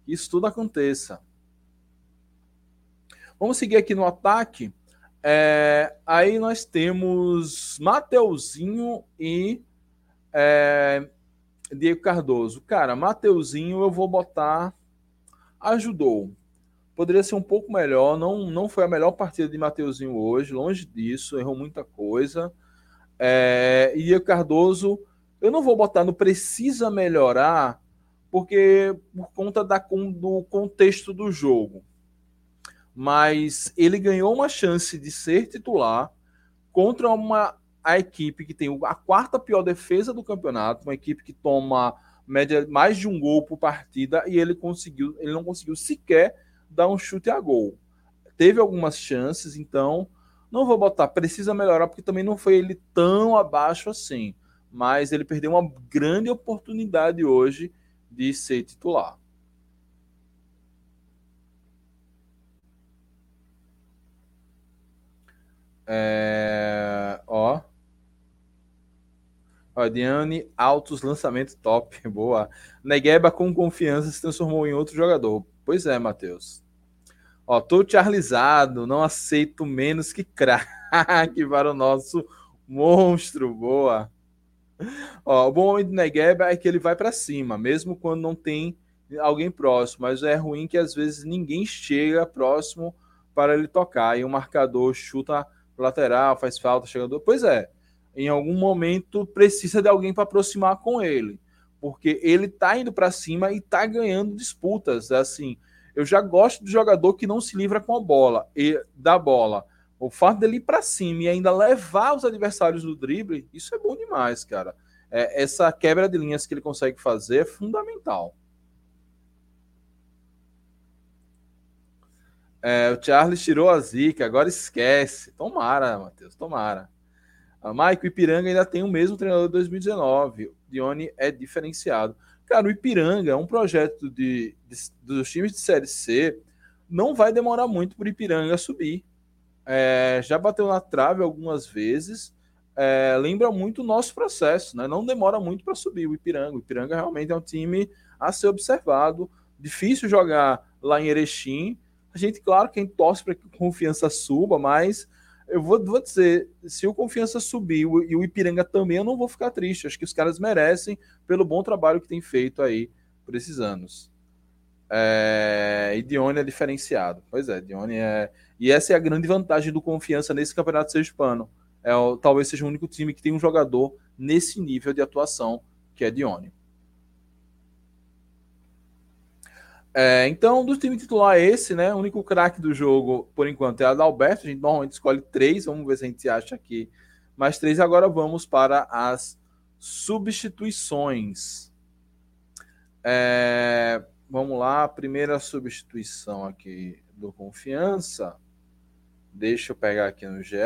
Speaker 1: Que isso tudo aconteça. Vamos seguir aqui no ataque. É, aí nós temos Mateuzinho e é, Diego Cardoso. Cara, Mateuzinho eu vou botar. Ajudou. Poderia ser um pouco melhor. Não, não foi a melhor partida de Mateuzinho hoje. Longe disso. Errou muita coisa. É, e Diego Cardoso, eu não vou botar no precisa melhorar, porque por conta da, do contexto do jogo. Mas ele ganhou uma chance de ser titular contra uma a equipe que tem a quarta pior defesa do campeonato, uma equipe que toma média mais de um gol por partida e ele conseguiu, ele não conseguiu sequer dar um chute a gol. Teve algumas chances, então não vou botar precisa melhorar porque também não foi ele tão abaixo assim, mas ele perdeu uma grande oportunidade hoje de ser titular. É, ó, Ó, Diane, altos lançamento top. Boa. Negueba com confiança se transformou em outro jogador. Pois é, Matheus. Ó, tô charlizado, não aceito menos que craque para o nosso monstro. Boa. Ó, o bom homem do Negueba é que ele vai para cima, mesmo quando não tem alguém próximo, mas é ruim que às vezes ninguém chega próximo para ele tocar e o marcador chuta lateral, faz falta, chegador. Pois é em algum momento precisa de alguém para aproximar com ele, porque ele tá indo para cima e tá ganhando disputas. Assim, eu já gosto de jogador que não se livra com a bola e da bola. O fato dele ir para cima e ainda levar os adversários do drible, isso é bom demais, cara. É, essa quebra de linhas que ele consegue fazer é fundamental. É, o Charles tirou a zica, agora esquece. Tomara, Matheus, tomara. A Maico, Ipiranga ainda tem o mesmo treinador de 2019. Dione é diferenciado. Cara, o Ipiranga é um projeto de, de, dos times de Série C. Não vai demorar muito para o Ipiranga subir. É, já bateu na trave algumas vezes. É, lembra muito o nosso processo, né? Não demora muito para subir o Ipiranga. O Ipiranga realmente é um time a ser observado. Difícil jogar lá em Erechim. A gente, claro, quem torce para que a confiança suba, mas eu vou, vou dizer, se o Confiança subir e o Ipiranga também, eu não vou ficar triste. Acho que os caras merecem pelo bom trabalho que tem feito aí por esses anos. É, e Dione é diferenciado. Pois é, Dione é. E essa é a grande vantagem do Confiança nesse campeonato sergipano. É, talvez seja o único time que tem um jogador nesse nível de atuação, que é Dione. É, então, do time titular esse, né? O único craque do jogo, por enquanto, é Adalberto. A gente normalmente escolhe três. Vamos ver se a gente acha aqui mais três. Agora vamos para as substituições. É, vamos lá, primeira substituição aqui do Confiança. Deixa eu pegar aqui no GE.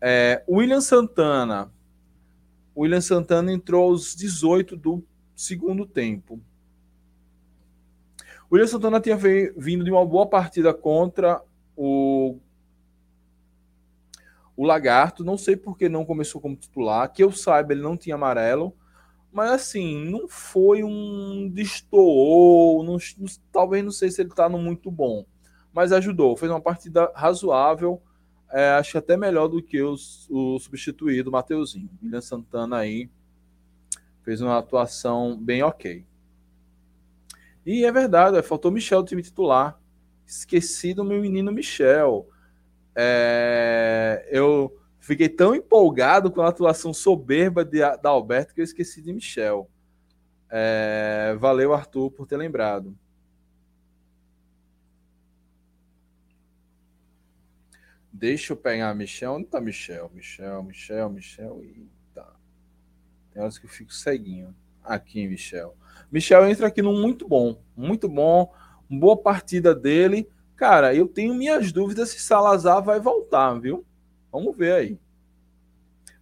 Speaker 1: É, William Santana. William Santana entrou aos 18 do segundo tempo. O William Santana tinha vindo de uma boa partida contra o, o Lagarto. Não sei por que não começou como titular. Que eu saiba, ele não tinha amarelo. Mas assim, não foi um destoou. Não, talvez não sei se ele está no muito bom. Mas ajudou. Fez uma partida razoável. É, acho até melhor do que os, o substituído Mateuzinho. William Santana aí fez uma atuação bem ok. E é verdade, faltou Michel do time titular. Esqueci do meu menino Michel. É, eu fiquei tão empolgado com a atuação soberba de, da Alberto que eu esqueci de Michel. É, valeu, Arthur, por ter lembrado. Deixa eu pegar Michel. Onde tá Michel? Michel, Michel, Michel. Eita. Tem horas que eu fico ceguinho. Aqui, Michel. Michel entra aqui num muito bom, muito bom, boa partida dele. Cara, eu tenho minhas dúvidas se Salazar vai voltar, viu? Vamos ver aí.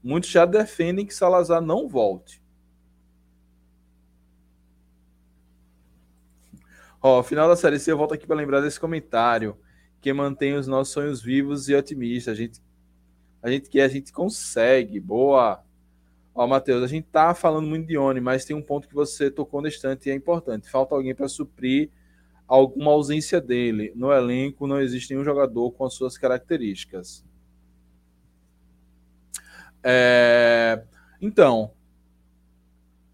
Speaker 1: Muitos já defendem que Salazar não volte. Ó, final da série C, eu volto aqui para lembrar desse comentário. Que mantém os nossos sonhos vivos e otimistas. A gente, a gente quer, a gente consegue. Boa. Ó, Matheus, a gente tá falando muito de Oni, mas tem um ponto que você tocou no instante e é importante. Falta alguém para suprir alguma ausência dele. No elenco não existe nenhum jogador com as suas características. É... Então,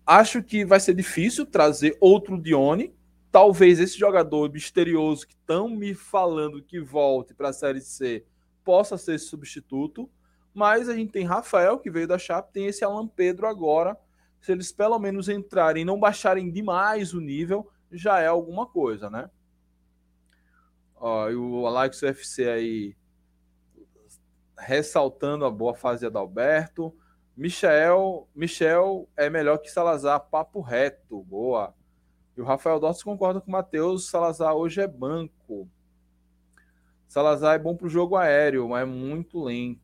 Speaker 1: acho que vai ser difícil trazer outro Dione. Talvez esse jogador misterioso que estão me falando que volte para a Série C possa ser substituto. Mas a gente tem Rafael, que veio da Chape, tem esse Alan Pedro agora. Se eles pelo menos entrarem não baixarem demais o nível, já é alguma coisa, né? Ó, e o Alex UFC aí ressaltando a boa fase de Adalberto. Michel, Michel é melhor que Salazar, papo reto, boa. E o Rafael Dossi concorda com o Matheus, Salazar hoje é banco. Salazar é bom para o jogo aéreo, mas é muito lento.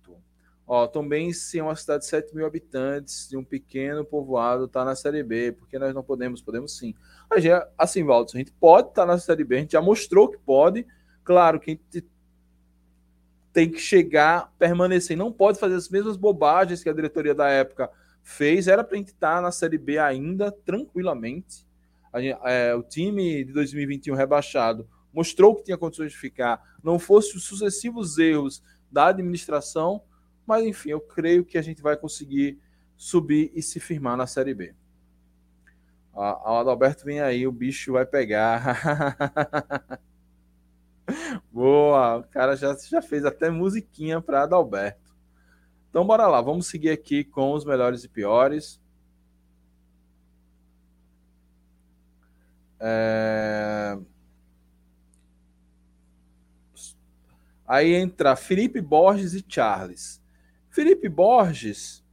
Speaker 1: Ó, também se é uma cidade de 7 mil habitantes, de um pequeno povoado, está na Série B, porque nós não podemos? Podemos sim. A gente, assim, Valdo, a gente pode estar tá na Série B, a gente já mostrou que pode. Claro que a gente tem que chegar, permanecer, não pode fazer as mesmas bobagens que a diretoria da época fez. Era para a gente estar tá na Série B ainda, tranquilamente. Gente, é, o time de 2021 rebaixado mostrou que tinha condições de ficar, não fosse os sucessivos erros da administração mas enfim, eu creio que a gente vai conseguir subir e se firmar na Série B. O Adalberto vem aí, o bicho vai pegar. Boa, o cara já, já fez até musiquinha para Adalberto. Então bora lá, vamos seguir aqui com os melhores e piores. É... Aí entra Felipe Borges e Charles. Felipe Borges,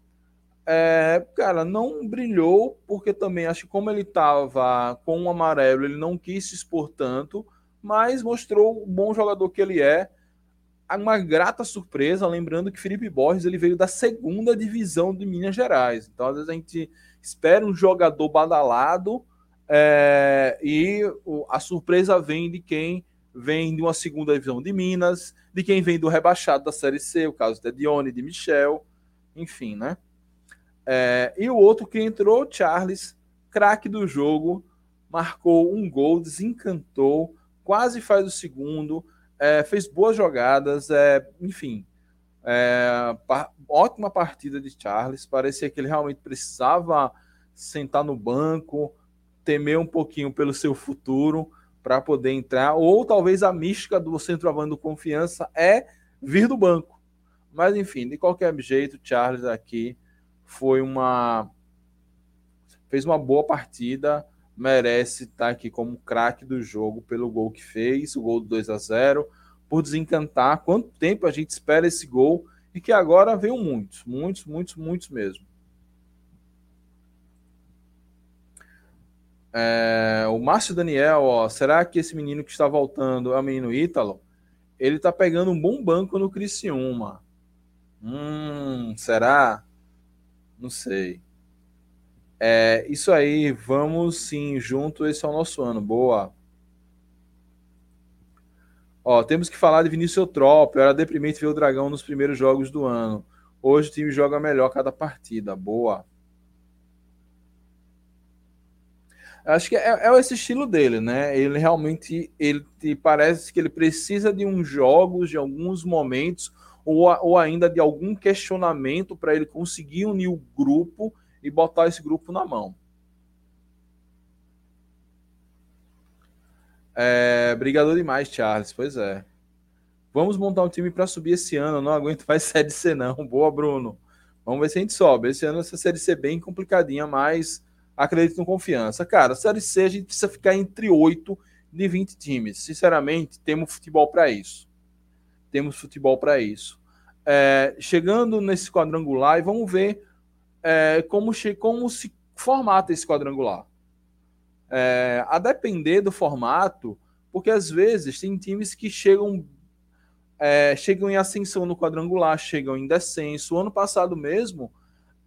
Speaker 1: é, cara, não brilhou, porque também acho que como ele estava com o amarelo, ele não quis se expor tanto, mas mostrou o bom jogador que ele é. Uma grata surpresa, lembrando que Felipe Borges ele veio da segunda divisão de Minas Gerais. Então, às vezes, a gente espera um jogador badalado é, e a surpresa vem de quem vem de uma segunda divisão de Minas, de quem vem do rebaixado da Série C, o caso de Dione, de Michel, enfim, né? É, e o outro que entrou, Charles, craque do jogo, marcou um gol, desencantou, quase faz o segundo, é, fez boas jogadas, é, enfim. É, pa ótima partida de Charles, parecia que ele realmente precisava sentar no banco, temer um pouquinho pelo seu futuro, para poder entrar, ou talvez a mística do centroavante do confiança é vir do banco. Mas enfim, de qualquer jeito, Charles aqui foi uma fez uma boa partida, merece estar aqui como craque do jogo pelo gol que fez, o gol do 2 a 0, por desencantar. Quanto tempo a gente espera esse gol e que agora veio muitos, muitos, muitos, muitos mesmo. É, o Márcio Daniel, ó, será que esse menino que está voltando é o menino Ítalo? Ele está pegando um bom banco no Criciúma. Hum, será? Não sei. É, isso aí, vamos sim, junto, esse é o nosso ano. Boa. Ó, temos que falar de Vinícius Eutrópio. Era deprimente ver o Dragão nos primeiros jogos do ano. Hoje o time joga melhor cada partida. Boa. Acho que é, é, esse estilo dele, né? Ele realmente ele parece que ele precisa de uns jogos, de alguns momentos, ou, ou ainda de algum questionamento para ele conseguir unir o grupo e botar esse grupo na mão. É, brigador demais, Charles. Pois é. Vamos montar um time para subir esse ano. não aguento mais Série C, não. Boa, Bruno. Vamos ver se a gente sobe. Esse ano essa Série C é bem complicadinha, mas acredito com confiança. Cara, Série C a gente precisa ficar entre 8 de 20 times. Sinceramente, temos futebol para isso. Temos futebol para isso. É, chegando nesse quadrangular e vamos ver é, como, como se formata esse quadrangular. É, a depender do formato, porque às vezes tem times que chegam é, chegam em ascensão no quadrangular, chegam em descenso. O ano passado mesmo,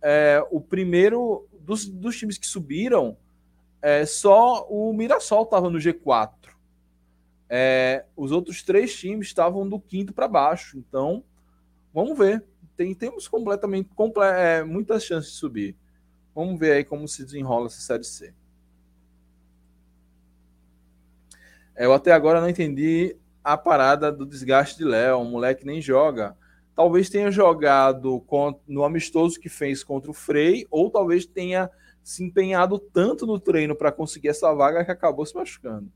Speaker 1: é, o primeiro dos, dos times que subiram, é, só o Mirassol estava no G4. É, os outros três times estavam do quinto para baixo. Então, vamos ver. Tem, temos completamente comple é, muitas chances de subir. Vamos ver aí como se desenrola essa Série C. Eu até agora não entendi a parada do desgaste de Léo. O moleque nem joga. Talvez tenha jogado no amistoso que fez contra o Frei, ou talvez tenha se empenhado tanto no treino para conseguir essa vaga que acabou se machucando.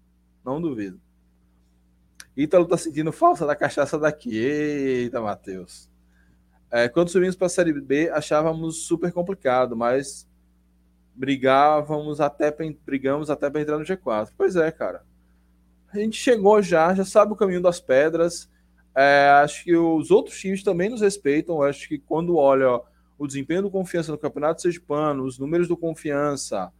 Speaker 1: Não duvido. Ítalo tá sentindo falta da cachaça daqui. Eita, Matheus. É, quando subimos para a Série B, achávamos super complicado, mas brigávamos até brigamos até para entrar no G4. Pois é, cara. A gente chegou já, já sabe o caminho das pedras. É, acho que os outros times também nos respeitam. Acho que quando olha o desempenho do Confiança no Campeonato Sergipano, os números do Confiança,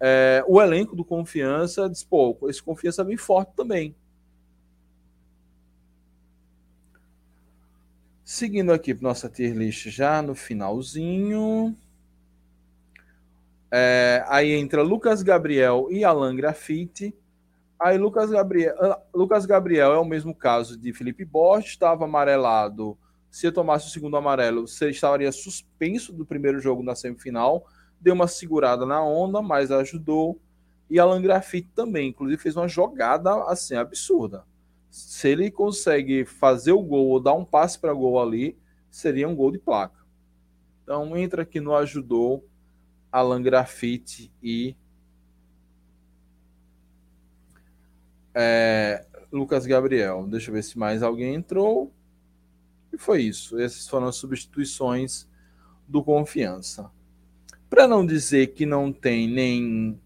Speaker 1: é, o elenco do Confiança, diz, pô, esse Confiança vem forte também. Seguindo aqui para nossa tier list já no finalzinho. É, aí entra Lucas Gabriel e Alan Grafite. Aí Lucas Gabriel, ah, Lucas Gabriel é o mesmo caso de Felipe Borges, estava amarelado. Se tomasse o segundo amarelo, você estaria suspenso do primeiro jogo na semifinal. Deu uma segurada na onda, mas ajudou. E Alan Grafite também, inclusive fez uma jogada assim absurda se ele consegue fazer o gol ou dar um passe para gol ali, seria um gol de placa. Então entra aqui no ajudou Alan Grafite e é, Lucas Gabriel. Deixa eu ver se mais alguém entrou. E foi isso. Essas foram as substituições do Confiança. Para não dizer que não tem nem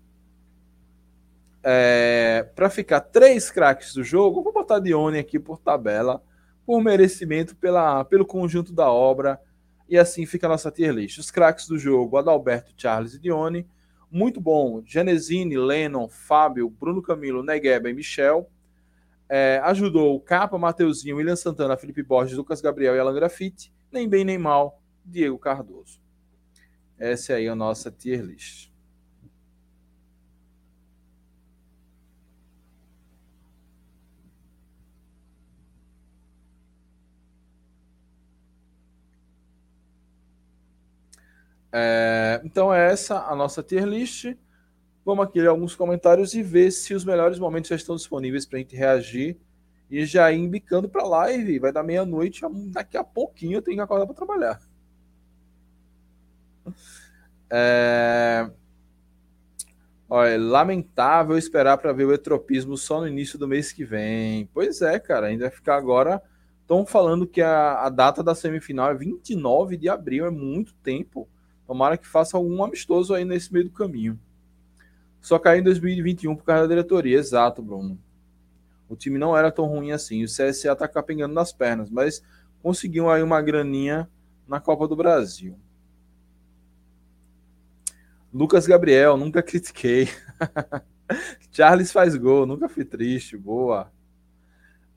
Speaker 1: é, para ficar três craques do jogo, vou botar Dione aqui por tabela, por merecimento pela, pelo conjunto da obra. E assim fica a nossa tier list. Os craques do jogo: Adalberto, Charles e Dione. Muito bom. Genesini, Lennon, Fábio, Bruno Camilo, Negueba e Michel. É, ajudou Capa, Mateuzinho, William Santana, Felipe Borges, Lucas Gabriel e Alan Grafite. Nem bem nem mal, Diego Cardoso. Essa é aí a nossa tier list. É, então é essa a nossa tier list. Vamos aqui ler alguns comentários e ver se os melhores momentos já estão disponíveis para a gente reagir e já ir embicando para a live. Vai dar meia-noite, daqui a pouquinho eu tenho que acordar para trabalhar. É... Olha, é lamentável esperar para ver o etropismo só no início do mês que vem. Pois é, cara, ainda ficar agora. Estão falando que a, a data da semifinal é 29 de abril, é muito tempo. Tomara que faça algum amistoso aí nesse meio do caminho. Só caiu em 2021 por causa da diretoria. Exato, Bruno. O time não era tão ruim assim. O CSA tá capengando nas pernas, mas conseguiu aí uma graninha na Copa do Brasil. Lucas Gabriel, nunca critiquei. Charles faz gol, nunca fui triste. Boa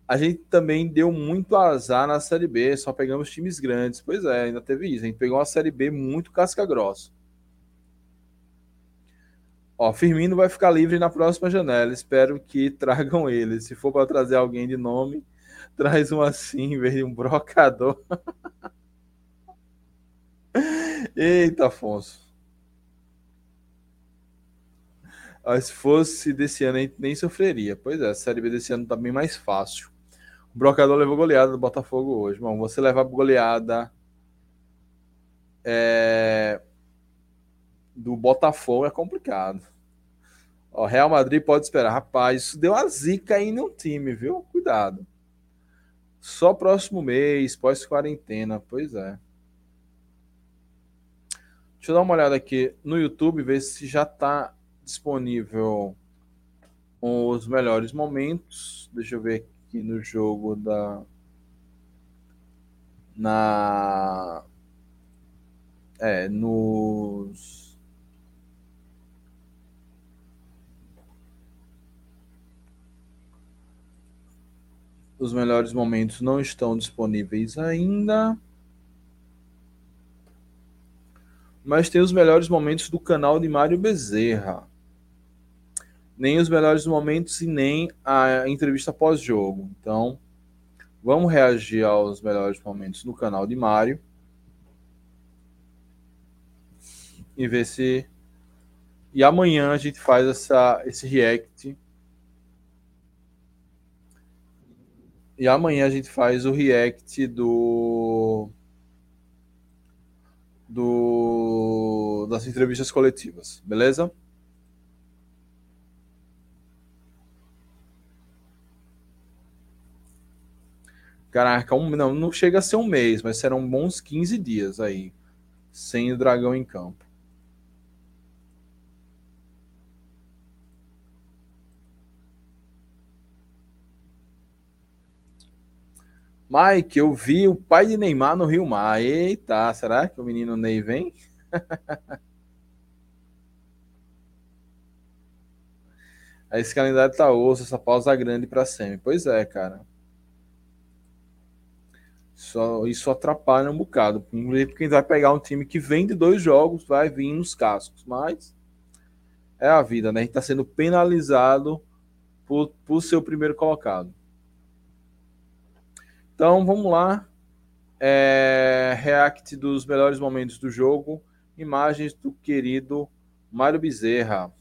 Speaker 1: a gente também deu muito azar na Série B, só pegamos times grandes. Pois é, ainda teve isso. A gente pegou uma Série B muito casca-grossa. Ó, Firmino vai ficar livre na próxima janela. Espero que tragam ele. Se for para trazer alguém de nome, traz um assim em vez de um brocador. Eita, Afonso. Ó, se fosse desse ano, a gente nem sofreria. Pois é, a Série B desse ano tá bem mais fácil. Brocador levou goleada do Botafogo hoje. Bom, você levar goleada é, do Botafogo é complicado. O Real Madrid pode esperar. Rapaz, isso deu uma zica aí no time, viu? Cuidado. Só próximo mês, pós-quarentena. Pois é. Deixa eu dar uma olhada aqui no YouTube, ver se já está disponível os melhores momentos. Deixa eu ver aqui no jogo da. Na. É, nos. Os melhores momentos não estão disponíveis ainda. Mas tem os melhores momentos do canal de Mário Bezerra nem os melhores momentos e nem a entrevista pós-jogo. Então, vamos reagir aos melhores momentos no canal de Mário e ver se. E amanhã a gente faz essa, esse react E amanhã a gente faz o react do. do das entrevistas coletivas, beleza? Caraca, um, não, não chega a ser um mês, mas serão bons 15 dias aí, sem o dragão em campo. Mike, eu vi o pai de Neymar no Rio Mar. Eita, será que o menino Ney vem? Esse calendário tá osso, essa pausa grande para sempre. Pois é, cara. Só, isso atrapalha um bocado. Quem vai pegar um time que vem de dois jogos vai vir nos cascos. Mas é a vida, né? A gente está sendo penalizado por, por ser o primeiro colocado. Então vamos lá. É, react dos melhores momentos do jogo. Imagens do querido Mário Bezerra.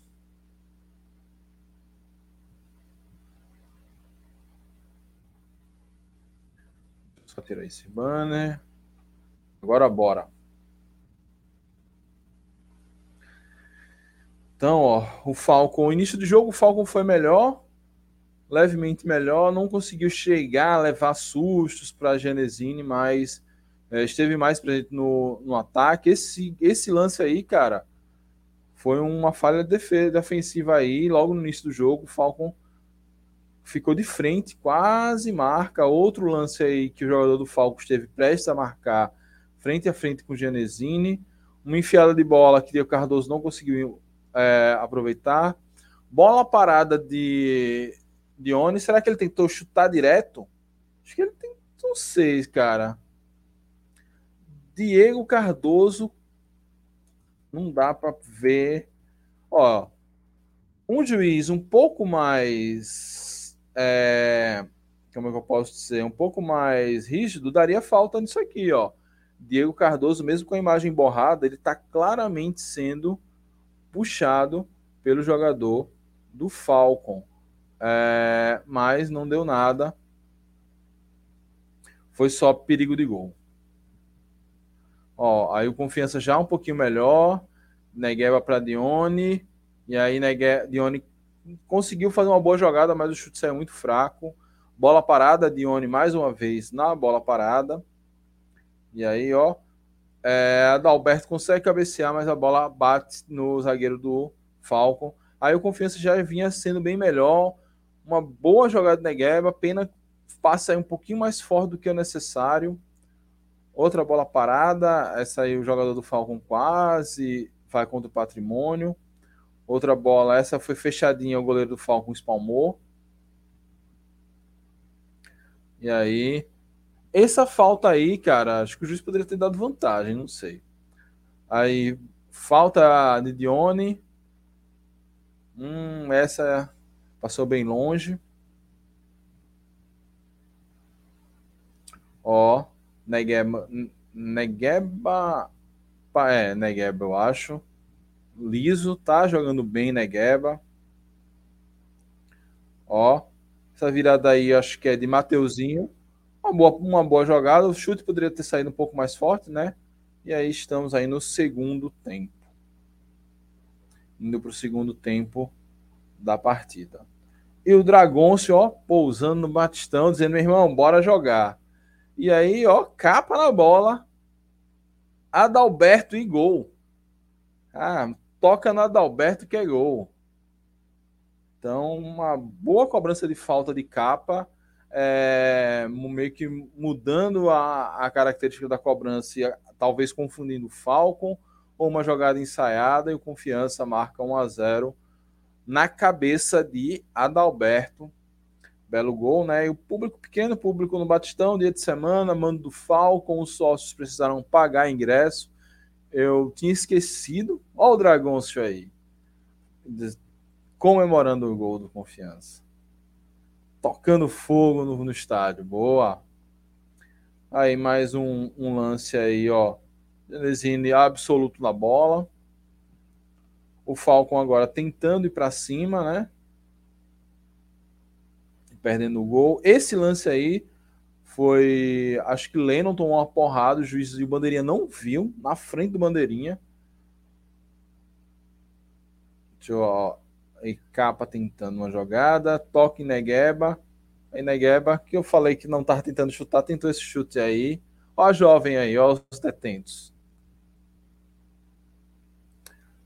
Speaker 1: Só tirar esse banner. Agora bora. Então, ó, o Falcon, início do jogo, o Falcon foi melhor, levemente melhor, não conseguiu chegar levar sustos para a Genesine, mas é, esteve mais presente no, no ataque. Esse, esse lance aí, cara, foi uma falha de defensiva aí, logo no início do jogo, o Falcon ficou de frente, quase marca. Outro lance aí que o jogador do Falco esteve prestes a marcar, frente a frente com o Genesini. Uma enfiada de bola que o Cardoso não conseguiu é, aproveitar. Bola parada de, Oni. Será que ele tentou chutar direto? Acho que ele tentou, não sei, cara. Diego Cardoso. Não dá para ver. Ó, um juiz um pouco mais é, como é que eu posso dizer, um pouco mais rígido, daria falta nisso aqui, ó. Diego Cardoso, mesmo com a imagem borrada, ele está claramente sendo puxado pelo jogador do Falcon. É, mas não deu nada. Foi só perigo de gol. Ó, aí o confiança já um pouquinho melhor. Negueba para Dione. E aí Negue, Dione conseguiu fazer uma boa jogada, mas o chute saiu muito fraco. Bola parada, Dione mais uma vez na bola parada. E aí, ó, é, Adalberto consegue cabecear, mas a bola bate no zagueiro do Falcon. Aí o Confiança já vinha sendo bem melhor. Uma boa jogada de Negueba, pena passa aí um pouquinho mais forte do que o necessário. Outra bola parada, essa aí o jogador do Falcon quase vai contra o patrimônio. Outra bola, essa foi fechadinha, o goleiro do Falcon espalmou. E aí, essa falta aí, cara, acho que o juiz poderia ter dado vantagem, não sei. Aí, falta de Dione. Hum, essa passou bem longe. Ó, Negeba, Negeba, é, Negeba, eu acho liso, tá jogando bem Negueba. Ó, essa virada aí acho que é de Mateuzinho. Uma boa, uma boa jogada. O chute poderia ter saído um pouco mais forte, né? E aí estamos aí no segundo tempo. Indo para o segundo tempo da partida. E o Dragoncio, ó, pousando no Batistão, dizendo, meu irmão, bora jogar. E aí, ó, capa na bola. Adalberto e gol. Ah, toca no Adalberto que é gol. Então, uma boa cobrança de falta de capa, é, meio que mudando a, a característica da cobrança, talvez confundindo o Falcon, ou uma jogada ensaiada e o Confiança marca 1 a 0 na cabeça de Adalberto. Belo gol, né? E o público pequeno, público no Batistão, dia de semana, mando do Falcon, os sócios precisaram pagar ingresso eu tinha esquecido. Olha o Dragoncio aí. Comemorando o gol do Confiança. Tocando fogo no, no estádio. Boa. Aí mais um, um lance aí, ó. Genesini absoluto na bola. O Falcon agora tentando ir para cima, né? perdendo o gol. Esse lance aí foi. Acho que Lennon tomou uma porrada, o juiz e o Bandeirinha não viu, na frente do Bandeirinha. Deixa eu. Ó, e capa tentando uma jogada, toque em Negueba. Aí Negueba, que eu falei que não estava tentando chutar, tentou esse chute aí. Ó a jovem aí, ó os detentos.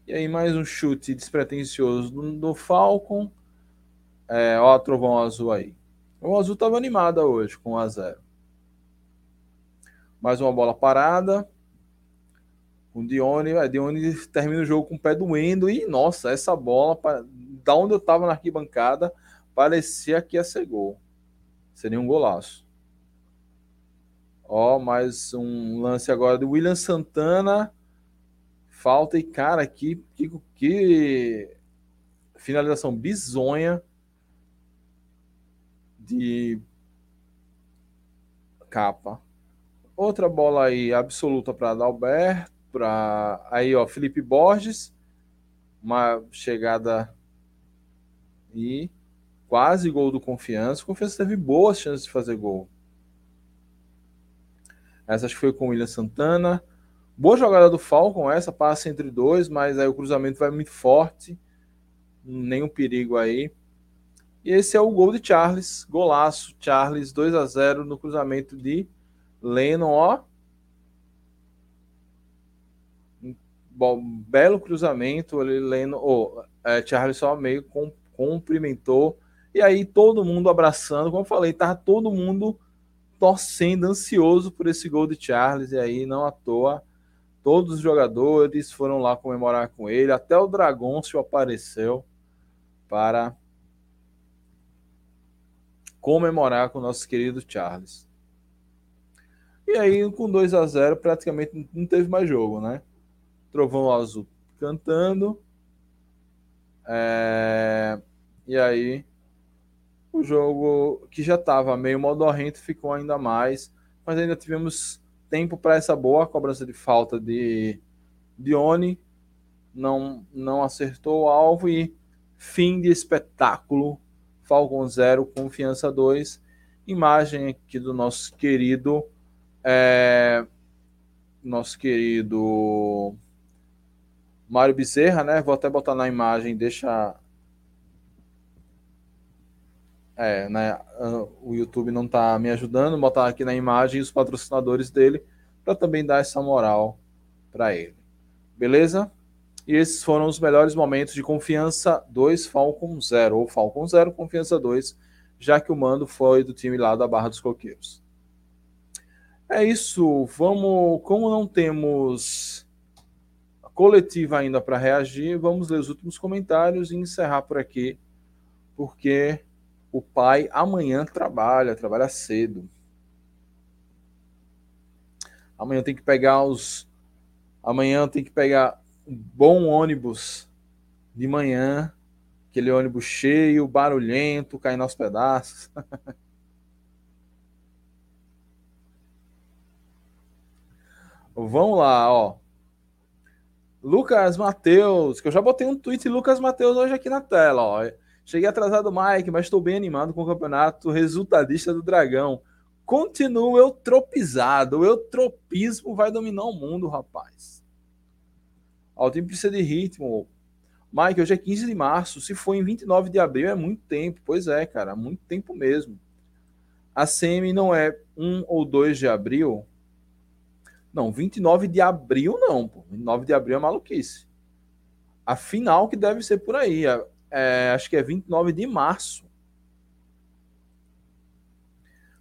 Speaker 1: E aí mais um chute despretensioso do, do Falcon. É, ó a Trovão Azul aí. O Azul estava animada hoje com 1 a 0. Mais uma bola parada. O Dione. A Dione termina o jogo com o pé doendo. E, nossa, essa bola, da onde eu estava na arquibancada, parecia que ia ser gol. Seria um golaço. Ó, mais um lance agora do William Santana. Falta e, cara, que, que, que finalização bizonha de capa. Outra bola aí absoluta para Adalberto, para aí ó, Felipe Borges, uma chegada e quase gol do Confiança. Confiança teve boas chances de fazer gol. Essa acho que foi com o William Santana. Boa jogada do Falcon, essa passa entre dois, mas aí o cruzamento vai muito forte. Nenhum perigo aí. E esse é o gol de Charles, golaço, Charles 2 a 0 no cruzamento de Lennon, ó. Bom, belo cruzamento, ele Lennon, oh, é, Charles só meio com, cumprimentou. E aí todo mundo abraçando, como eu falei, tava todo mundo torcendo, ansioso por esse gol de Charles. E aí não à toa todos os jogadores foram lá comemorar com ele, até o Dragoncio apareceu para comemorar com o nosso querido Charles. E aí, com 2 a 0 praticamente não teve mais jogo, né? Trovão Azul cantando. É... E aí, o jogo que já estava meio modorrento ficou ainda mais. Mas ainda tivemos tempo para essa boa cobrança de falta de Dione. Não, não acertou o alvo e fim de espetáculo Falcon 0, Confiança 2. Imagem aqui do nosso querido. É, nosso querido Mário Bezerra, né? Vou até botar na imagem, deixa. É, né? O YouTube não tá me ajudando, botar aqui na imagem os patrocinadores dele para também dar essa moral para ele. Beleza? E esses foram os melhores momentos de Confiança 2 Falcon 0, ou Falcon 0 Confiança 2, já que o mando foi do time lá da Barra dos Coqueiros. É isso, vamos, como não temos coletiva ainda para reagir, vamos ler os últimos comentários e encerrar por aqui, porque o pai amanhã trabalha, trabalha cedo. Amanhã tem que pegar os amanhã tem que pegar bom ônibus de manhã, aquele ônibus cheio, barulhento, caindo aos pedaços. Vamos lá, ó. Lucas Matheus, que eu já botei um tweet Lucas Matheus hoje aqui na tela, ó. Cheguei atrasado, Mike, mas estou bem animado com o campeonato resultadista do Dragão. Continuo eutropizado. O eutropismo vai dominar o mundo, rapaz. O time precisa de ritmo. Mike, hoje é 15 de março. Se for em 29 de abril, é muito tempo. Pois é, cara, muito tempo mesmo. A semi não é 1 ou 2 de abril? Não, 29 de abril não, pô. 29 de abril é maluquice. A final que deve ser por aí. É, é acho que é 29 de março.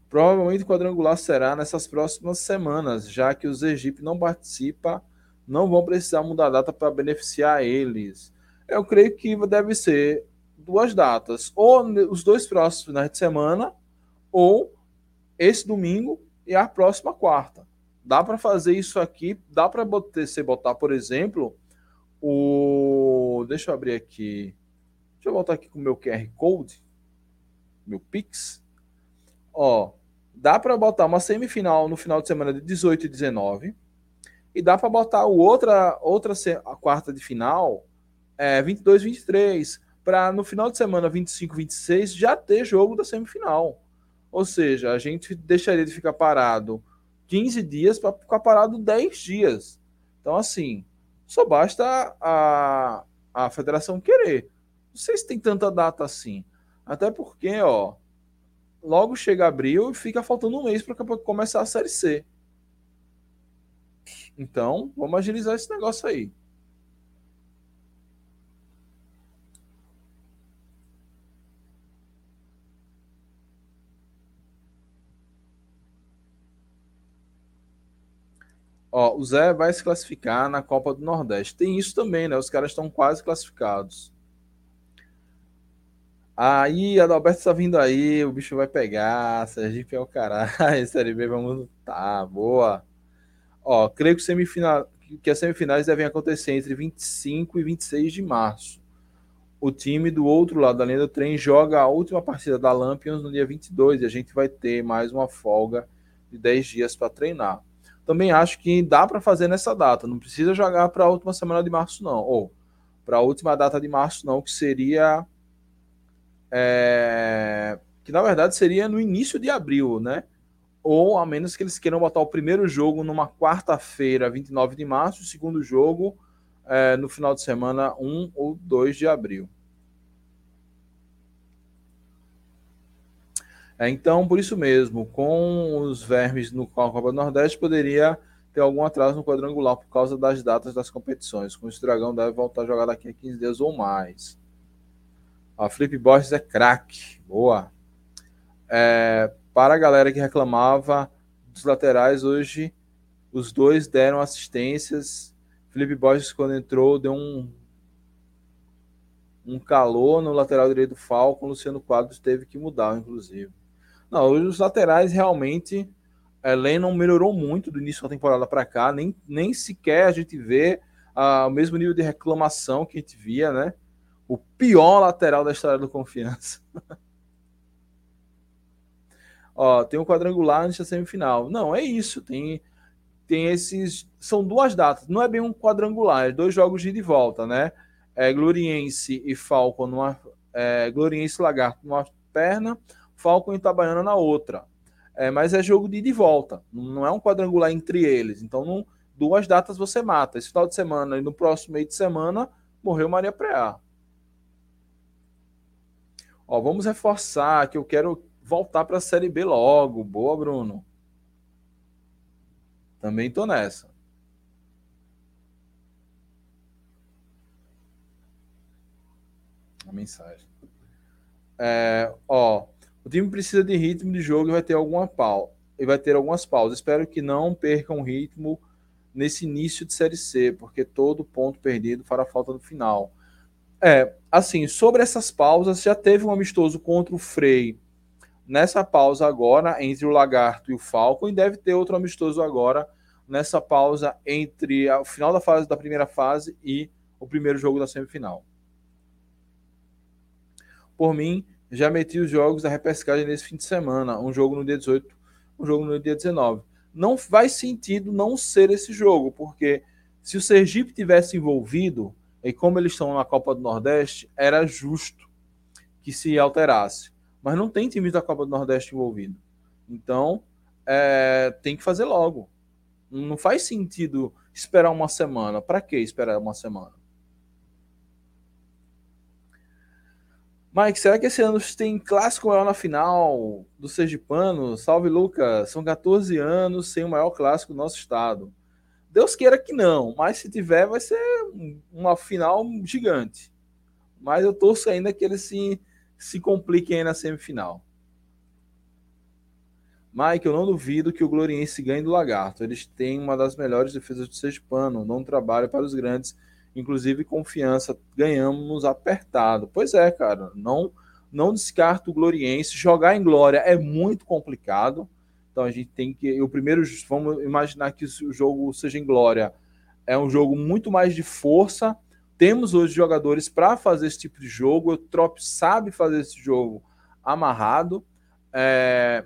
Speaker 1: Provavelmente o quadrangular será nessas próximas semanas, já que os Egip não participa não vão precisar mudar a data para beneficiar eles. Eu creio que deve ser duas datas, ou os dois próximos finais de semana, ou esse domingo e a próxima quarta. Dá para fazer isso aqui, dá para você botar, por exemplo, o. Deixa eu abrir aqui. Deixa eu voltar aqui com o meu QR Code, meu Pix. Ó, dá para botar uma semifinal no final de semana de 18 e 19 e dá para botar o outra, outra a quarta de final, é, 22, 23. para no final de semana 25, 26 já ter jogo da semifinal. Ou seja, a gente deixaria de ficar parado 15 dias para ficar parado 10 dias. Então, assim, só basta a, a federação querer. Não sei se tem tanta data assim. Até porque, ó, logo chega abril e fica faltando um mês para começar a Série C. Então, vamos agilizar esse negócio aí. Ó, o Zé vai se classificar na Copa do Nordeste. Tem isso também, né? Os caras estão quase classificados. Aí, Adalberto tá vindo aí, o bicho vai pegar. Sergipe é o caralho. Série B, vamos lutar. Boa. Ó, creio que, semifinal, que as semifinais devem acontecer entre 25 e 26 de março. O time do outro lado da linha do trem joga a última partida da Lampions no dia 22 e a gente vai ter mais uma folga de 10 dias para treinar também acho que dá para fazer nessa data. Não precisa jogar para a última semana de março, não. Ou para a última data de março, não, que seria. É, que na verdade seria no início de abril, né? Ou a menos que eles queiram botar o primeiro jogo numa quarta-feira, 29 de março, o segundo jogo é, no final de semana, 1 ou 2 de abril. É, então, por isso mesmo, com os vermes no Copa do Nordeste, poderia ter algum atraso no quadrangular por causa das datas das competições. Com isso, o Dragão deve voltar a jogar daqui a 15 dias ou mais. A Felipe Borges é craque. Boa. É, para a galera que reclamava dos laterais, hoje os dois deram assistências. Felipe Borges, quando entrou, deu um, um calor no lateral direito do Falcon. Luciano Quadros teve que mudar, inclusive. Não, os laterais realmente. É, Lennon melhorou muito do início da temporada para cá, nem, nem sequer a gente vê ah, o mesmo nível de reclamação que a gente via, né? O pior lateral da história do Confiança. Ó, tem um quadrangular antes da semifinal. Não, é isso. Tem, tem esses. São duas datas. Não é bem um quadrangular, é dois jogos de, de volta, né? É Gloriense e Falcon numa. É, Gloriense e Lagarto numa perna, Falcon e Itabaiana na outra. É, mas é jogo de ida e volta, não é um quadrangular entre eles. Então, não, duas datas você mata. Esse final de semana e no próximo meio de semana morreu Maria Preá. Ó, vamos reforçar que eu quero voltar para a Série B logo. Boa, Bruno. Também tô nessa. A mensagem. É, ó, o time precisa de ritmo de jogo e vai ter alguma pausa. E vai ter algumas pausas. Espero que não percam ritmo nesse início de Série C, porque todo ponto perdido fará falta no final. É, assim, sobre essas pausas, já teve um amistoso contra o Frei nessa pausa agora, entre o Lagarto e o Falcon, e deve ter outro amistoso agora nessa pausa entre o final da fase da primeira fase e o primeiro jogo da semifinal. Por mim, já meti os jogos da repescagem nesse fim de semana. Um jogo no dia 18, um jogo no dia 19. Não faz sentido não ser esse jogo, porque se o Sergipe tivesse envolvido, e como eles estão na Copa do Nordeste, era justo que se alterasse. Mas não tem time da Copa do Nordeste envolvido. Então, é, tem que fazer logo. Não faz sentido esperar uma semana. Para que esperar uma semana? Mike, será que esse ano tem clássico maior na final do Sergipano? Salve, Lucas. São 14 anos sem o maior clássico do nosso estado. Deus queira que não, mas se tiver, vai ser uma final gigante. Mas eu torço ainda que eles se, se compliquem aí na semifinal. Mike, eu não duvido que o Gloriense ganhe do Lagarto. Eles têm uma das melhores defesas do Sergipano, não trabalho para os grandes inclusive confiança, ganhamos apertado. Pois é, cara, não não descarto o Gloriense. Jogar em Glória é muito complicado. Então a gente tem que. O primeiro, vamos imaginar que o jogo seja em Glória. É um jogo muito mais de força. Temos hoje jogadores para fazer esse tipo de jogo. O Trop sabe fazer esse jogo amarrado. É,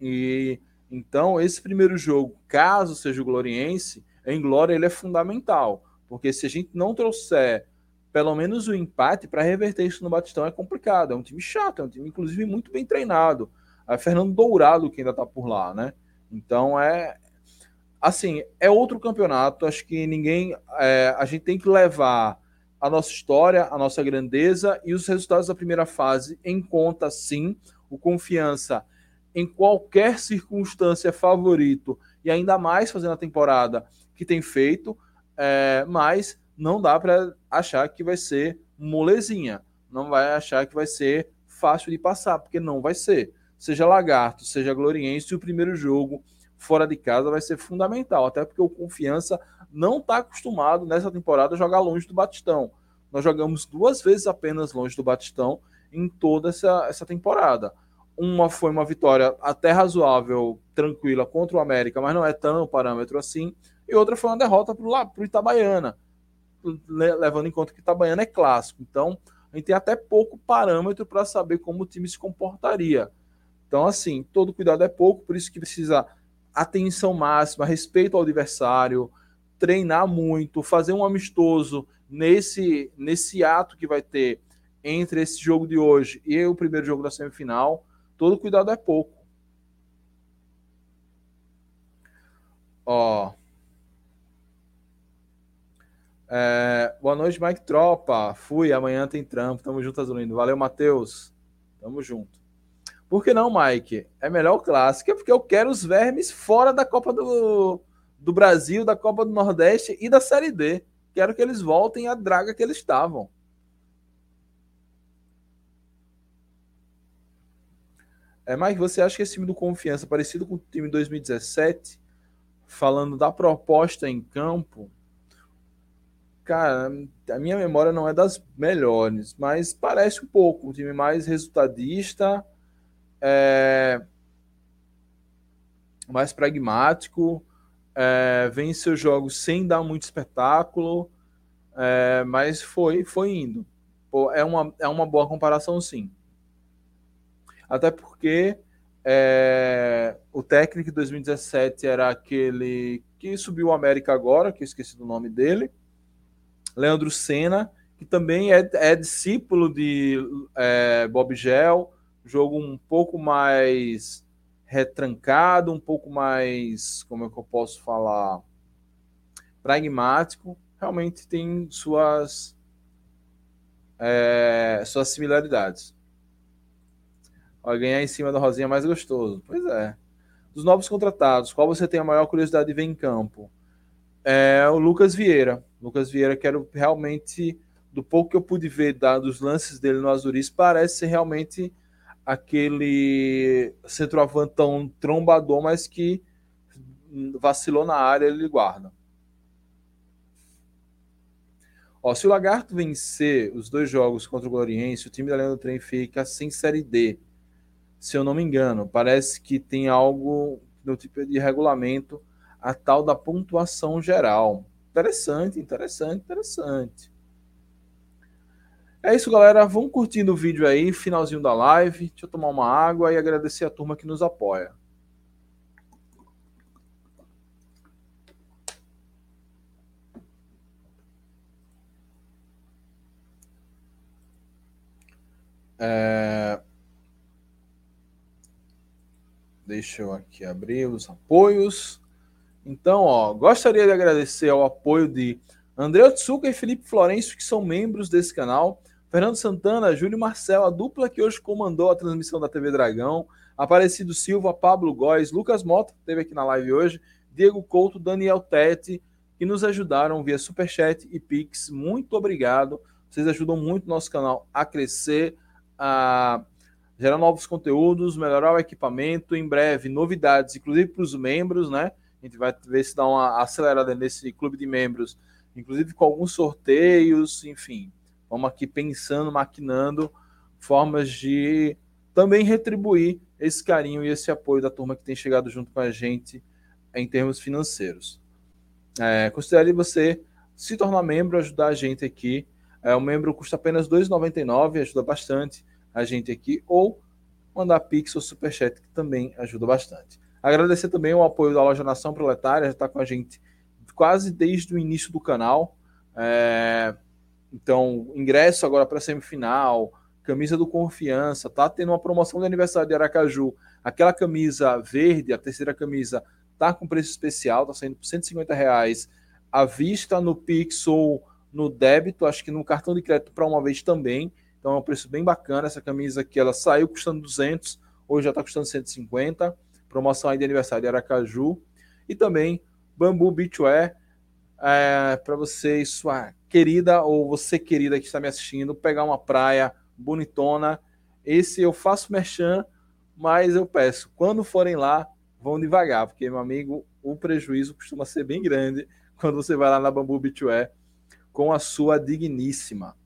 Speaker 1: e então, esse primeiro jogo, caso seja o Gloriense, em Glória ele é fundamental. Porque se a gente não trouxer pelo menos o empate para reverter isso no Batistão é complicado. É um time chato, é um time, inclusive, muito bem treinado. É Fernando Dourado que ainda está por lá, né? Então é. Assim, é outro campeonato. Acho que ninguém. É, a gente tem que levar a nossa história, a nossa grandeza e os resultados da primeira fase em conta, sim. O confiança em qualquer circunstância é favorito e ainda mais fazendo a temporada que tem feito, é, mas não dá para achar que vai ser molezinha, não vai achar que vai ser fácil de passar, porque não vai ser. Seja Lagarto, seja Gloriense, o primeiro jogo fora de casa vai ser fundamental, até porque o Confiança não está acostumado nessa temporada a jogar longe do Batistão. Nós jogamos duas vezes apenas longe do Batistão em toda essa, essa temporada. Uma foi uma vitória até razoável, tranquila contra o América, mas não é tão parâmetro assim. E outra foi uma derrota para o Itabaiana, levando em conta que Itabaiana é clássico. Então, a gente tem até pouco parâmetro para saber como o time se comportaria. Então, assim, todo cuidado é pouco, por isso que precisa atenção máxima, respeito ao adversário, treinar muito, fazer um amistoso nesse, nesse ato que vai ter entre esse jogo de hoje e o primeiro jogo da semifinal. Todo cuidado é pouco. Ó. É, boa noite, Mike Tropa. Fui, amanhã tem trampo. Tamo junto, Azulino. Valeu, Matheus. Tamo junto. Por que não, Mike? É melhor o clássico, é porque eu quero os vermes fora da Copa do, do Brasil, da Copa do Nordeste e da Série D. Quero que eles voltem à draga que eles estavam. É, Mike, você acha que esse time do Confiança, parecido com o time de 2017, falando da proposta em campo, Cara, a minha memória não é das melhores, mas parece um pouco um time mais resultadista, é, mais pragmático, é, vence os jogos sem dar muito espetáculo, é, mas foi, foi indo. Pô, é, uma, é uma boa comparação, sim. Até porque é, o técnico de 2017 era aquele que subiu o América agora, que eu esqueci do nome dele Leandro Senna, que também é, é discípulo de é, Bob Gel, jogo um pouco mais retrancado, um pouco mais, como é que eu posso falar, pragmático, realmente tem suas é, suas similaridades. Vai ganhar em cima da Rosinha é mais gostoso. Pois é. Dos novos contratados, qual você tem a maior curiosidade de ver em campo? É o Lucas Vieira. Lucas Vieira, quero realmente, do pouco que eu pude ver da, dos lances dele no Azuris, parece ser realmente aquele centroavantão trombador, mas que vacilou na área, ele guarda. Ó, se o Lagarto vencer os dois jogos contra o Gloriense, o time da Leandro Trem fica sem Série D. Se eu não me engano, parece que tem algo no tipo de regulamento, a tal da pontuação geral. Interessante, interessante, interessante. É isso, galera. Vão curtindo o vídeo aí, finalzinho da live. Deixa eu tomar uma água e agradecer a turma que nos apoia. É... Deixa eu aqui abrir os apoios. Então, ó, gostaria de agradecer ao apoio de André Otsuka e Felipe Florencio, que são membros desse canal. Fernando Santana, Júlio Marcel, a dupla que hoje comandou a transmissão da TV Dragão. Aparecido Silva, Pablo Góes, Lucas Mota, que esteve aqui na live hoje. Diego Couto, Daniel Tete, que nos ajudaram via Superchat e Pix. Muito obrigado. Vocês ajudam muito o nosso canal a crescer, a gerar novos conteúdos, melhorar o equipamento. Em breve, novidades, inclusive para os membros, né? A gente vai ver se dá uma acelerada nesse clube de membros, inclusive com alguns sorteios, enfim. Vamos aqui pensando, maquinando formas de também retribuir esse carinho e esse apoio da turma que tem chegado junto com a gente em termos financeiros. É, considere você se tornar membro, ajudar a gente aqui. É, o membro custa apenas R$ 2,99, ajuda bastante a gente aqui, ou mandar Pix ou Superchat, que também ajuda bastante. Agradecer também o apoio da Loja Nação Proletária, já está com a gente quase desde o início do canal. É... Então, ingresso agora para semifinal, camisa do Confiança, tá tendo uma promoção de aniversário de Aracaju. Aquela camisa verde, a terceira camisa, tá com preço especial, tá saindo por 150 reais à vista no Pix ou no débito, acho que no cartão de crédito para uma vez também. Então é um preço bem bacana. Essa camisa aqui ela saiu custando 200, hoje já está custando 150. Promoção aí de aniversário de Aracaju. E também Bambu Beachwear, é, para você e sua querida ou você querida que está me assistindo, pegar uma praia bonitona. Esse eu faço merchan, mas eu peço, quando forem lá, vão devagar, porque, meu amigo, o prejuízo costuma ser bem grande quando você vai lá na Bambu Beachwear com a sua digníssima.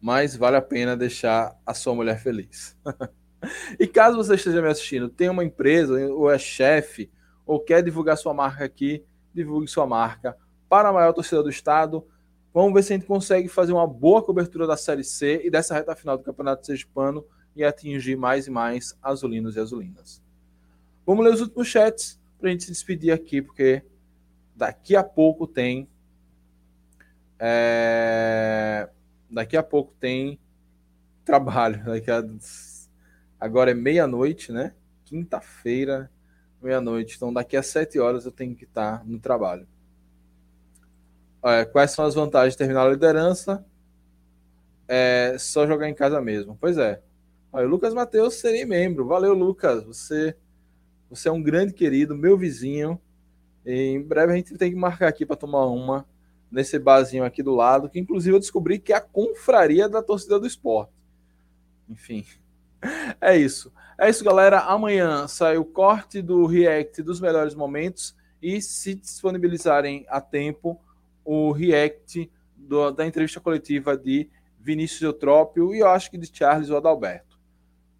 Speaker 1: Mas vale a pena deixar a sua mulher feliz. e caso você esteja me assistindo, tem uma empresa ou é chefe ou quer divulgar sua marca aqui, divulgue sua marca para a maior torcida do estado. Vamos ver se a gente consegue fazer uma boa cobertura da Série C e dessa reta final do Campeonato Sergipano e atingir mais e mais azulinos e azulinas. Vamos ler os últimos chats para a gente se despedir aqui, porque daqui a pouco tem. É, daqui a pouco tem trabalho. A, agora é meia-noite, né? Quinta-feira, meia-noite. Então, daqui a sete horas eu tenho que estar no trabalho. É, quais são as vantagens de terminar a liderança? É só jogar em casa mesmo. Pois é. Olha, Lucas Matheus serei membro. Valeu, Lucas. Você, você é um grande querido, meu vizinho. Em breve a gente tem que marcar aqui para tomar uma nesse barzinho aqui do lado, que inclusive eu descobri que é a confraria da torcida do esporte. Enfim, é isso. É isso, galera. Amanhã sai o corte do React dos melhores momentos e se disponibilizarem a tempo o React do, da entrevista coletiva de Vinícius Eutrópio e eu acho que de Charles Adalberto.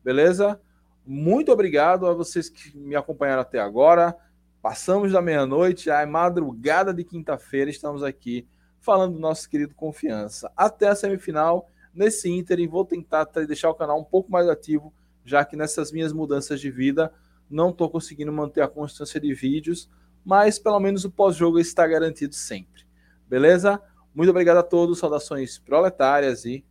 Speaker 1: Beleza? Muito obrigado a vocês que me acompanharam até agora. Passamos da meia-noite, já é madrugada de quinta-feira, estamos aqui falando do nosso querido Confiança. Até a semifinal, nesse Inter, e vou tentar deixar o canal um pouco mais ativo já que nessas minhas mudanças de vida não estou conseguindo manter a constância de vídeos, mas pelo menos o pós-jogo está garantido sempre. Beleza? Muito obrigado a todos, saudações proletárias e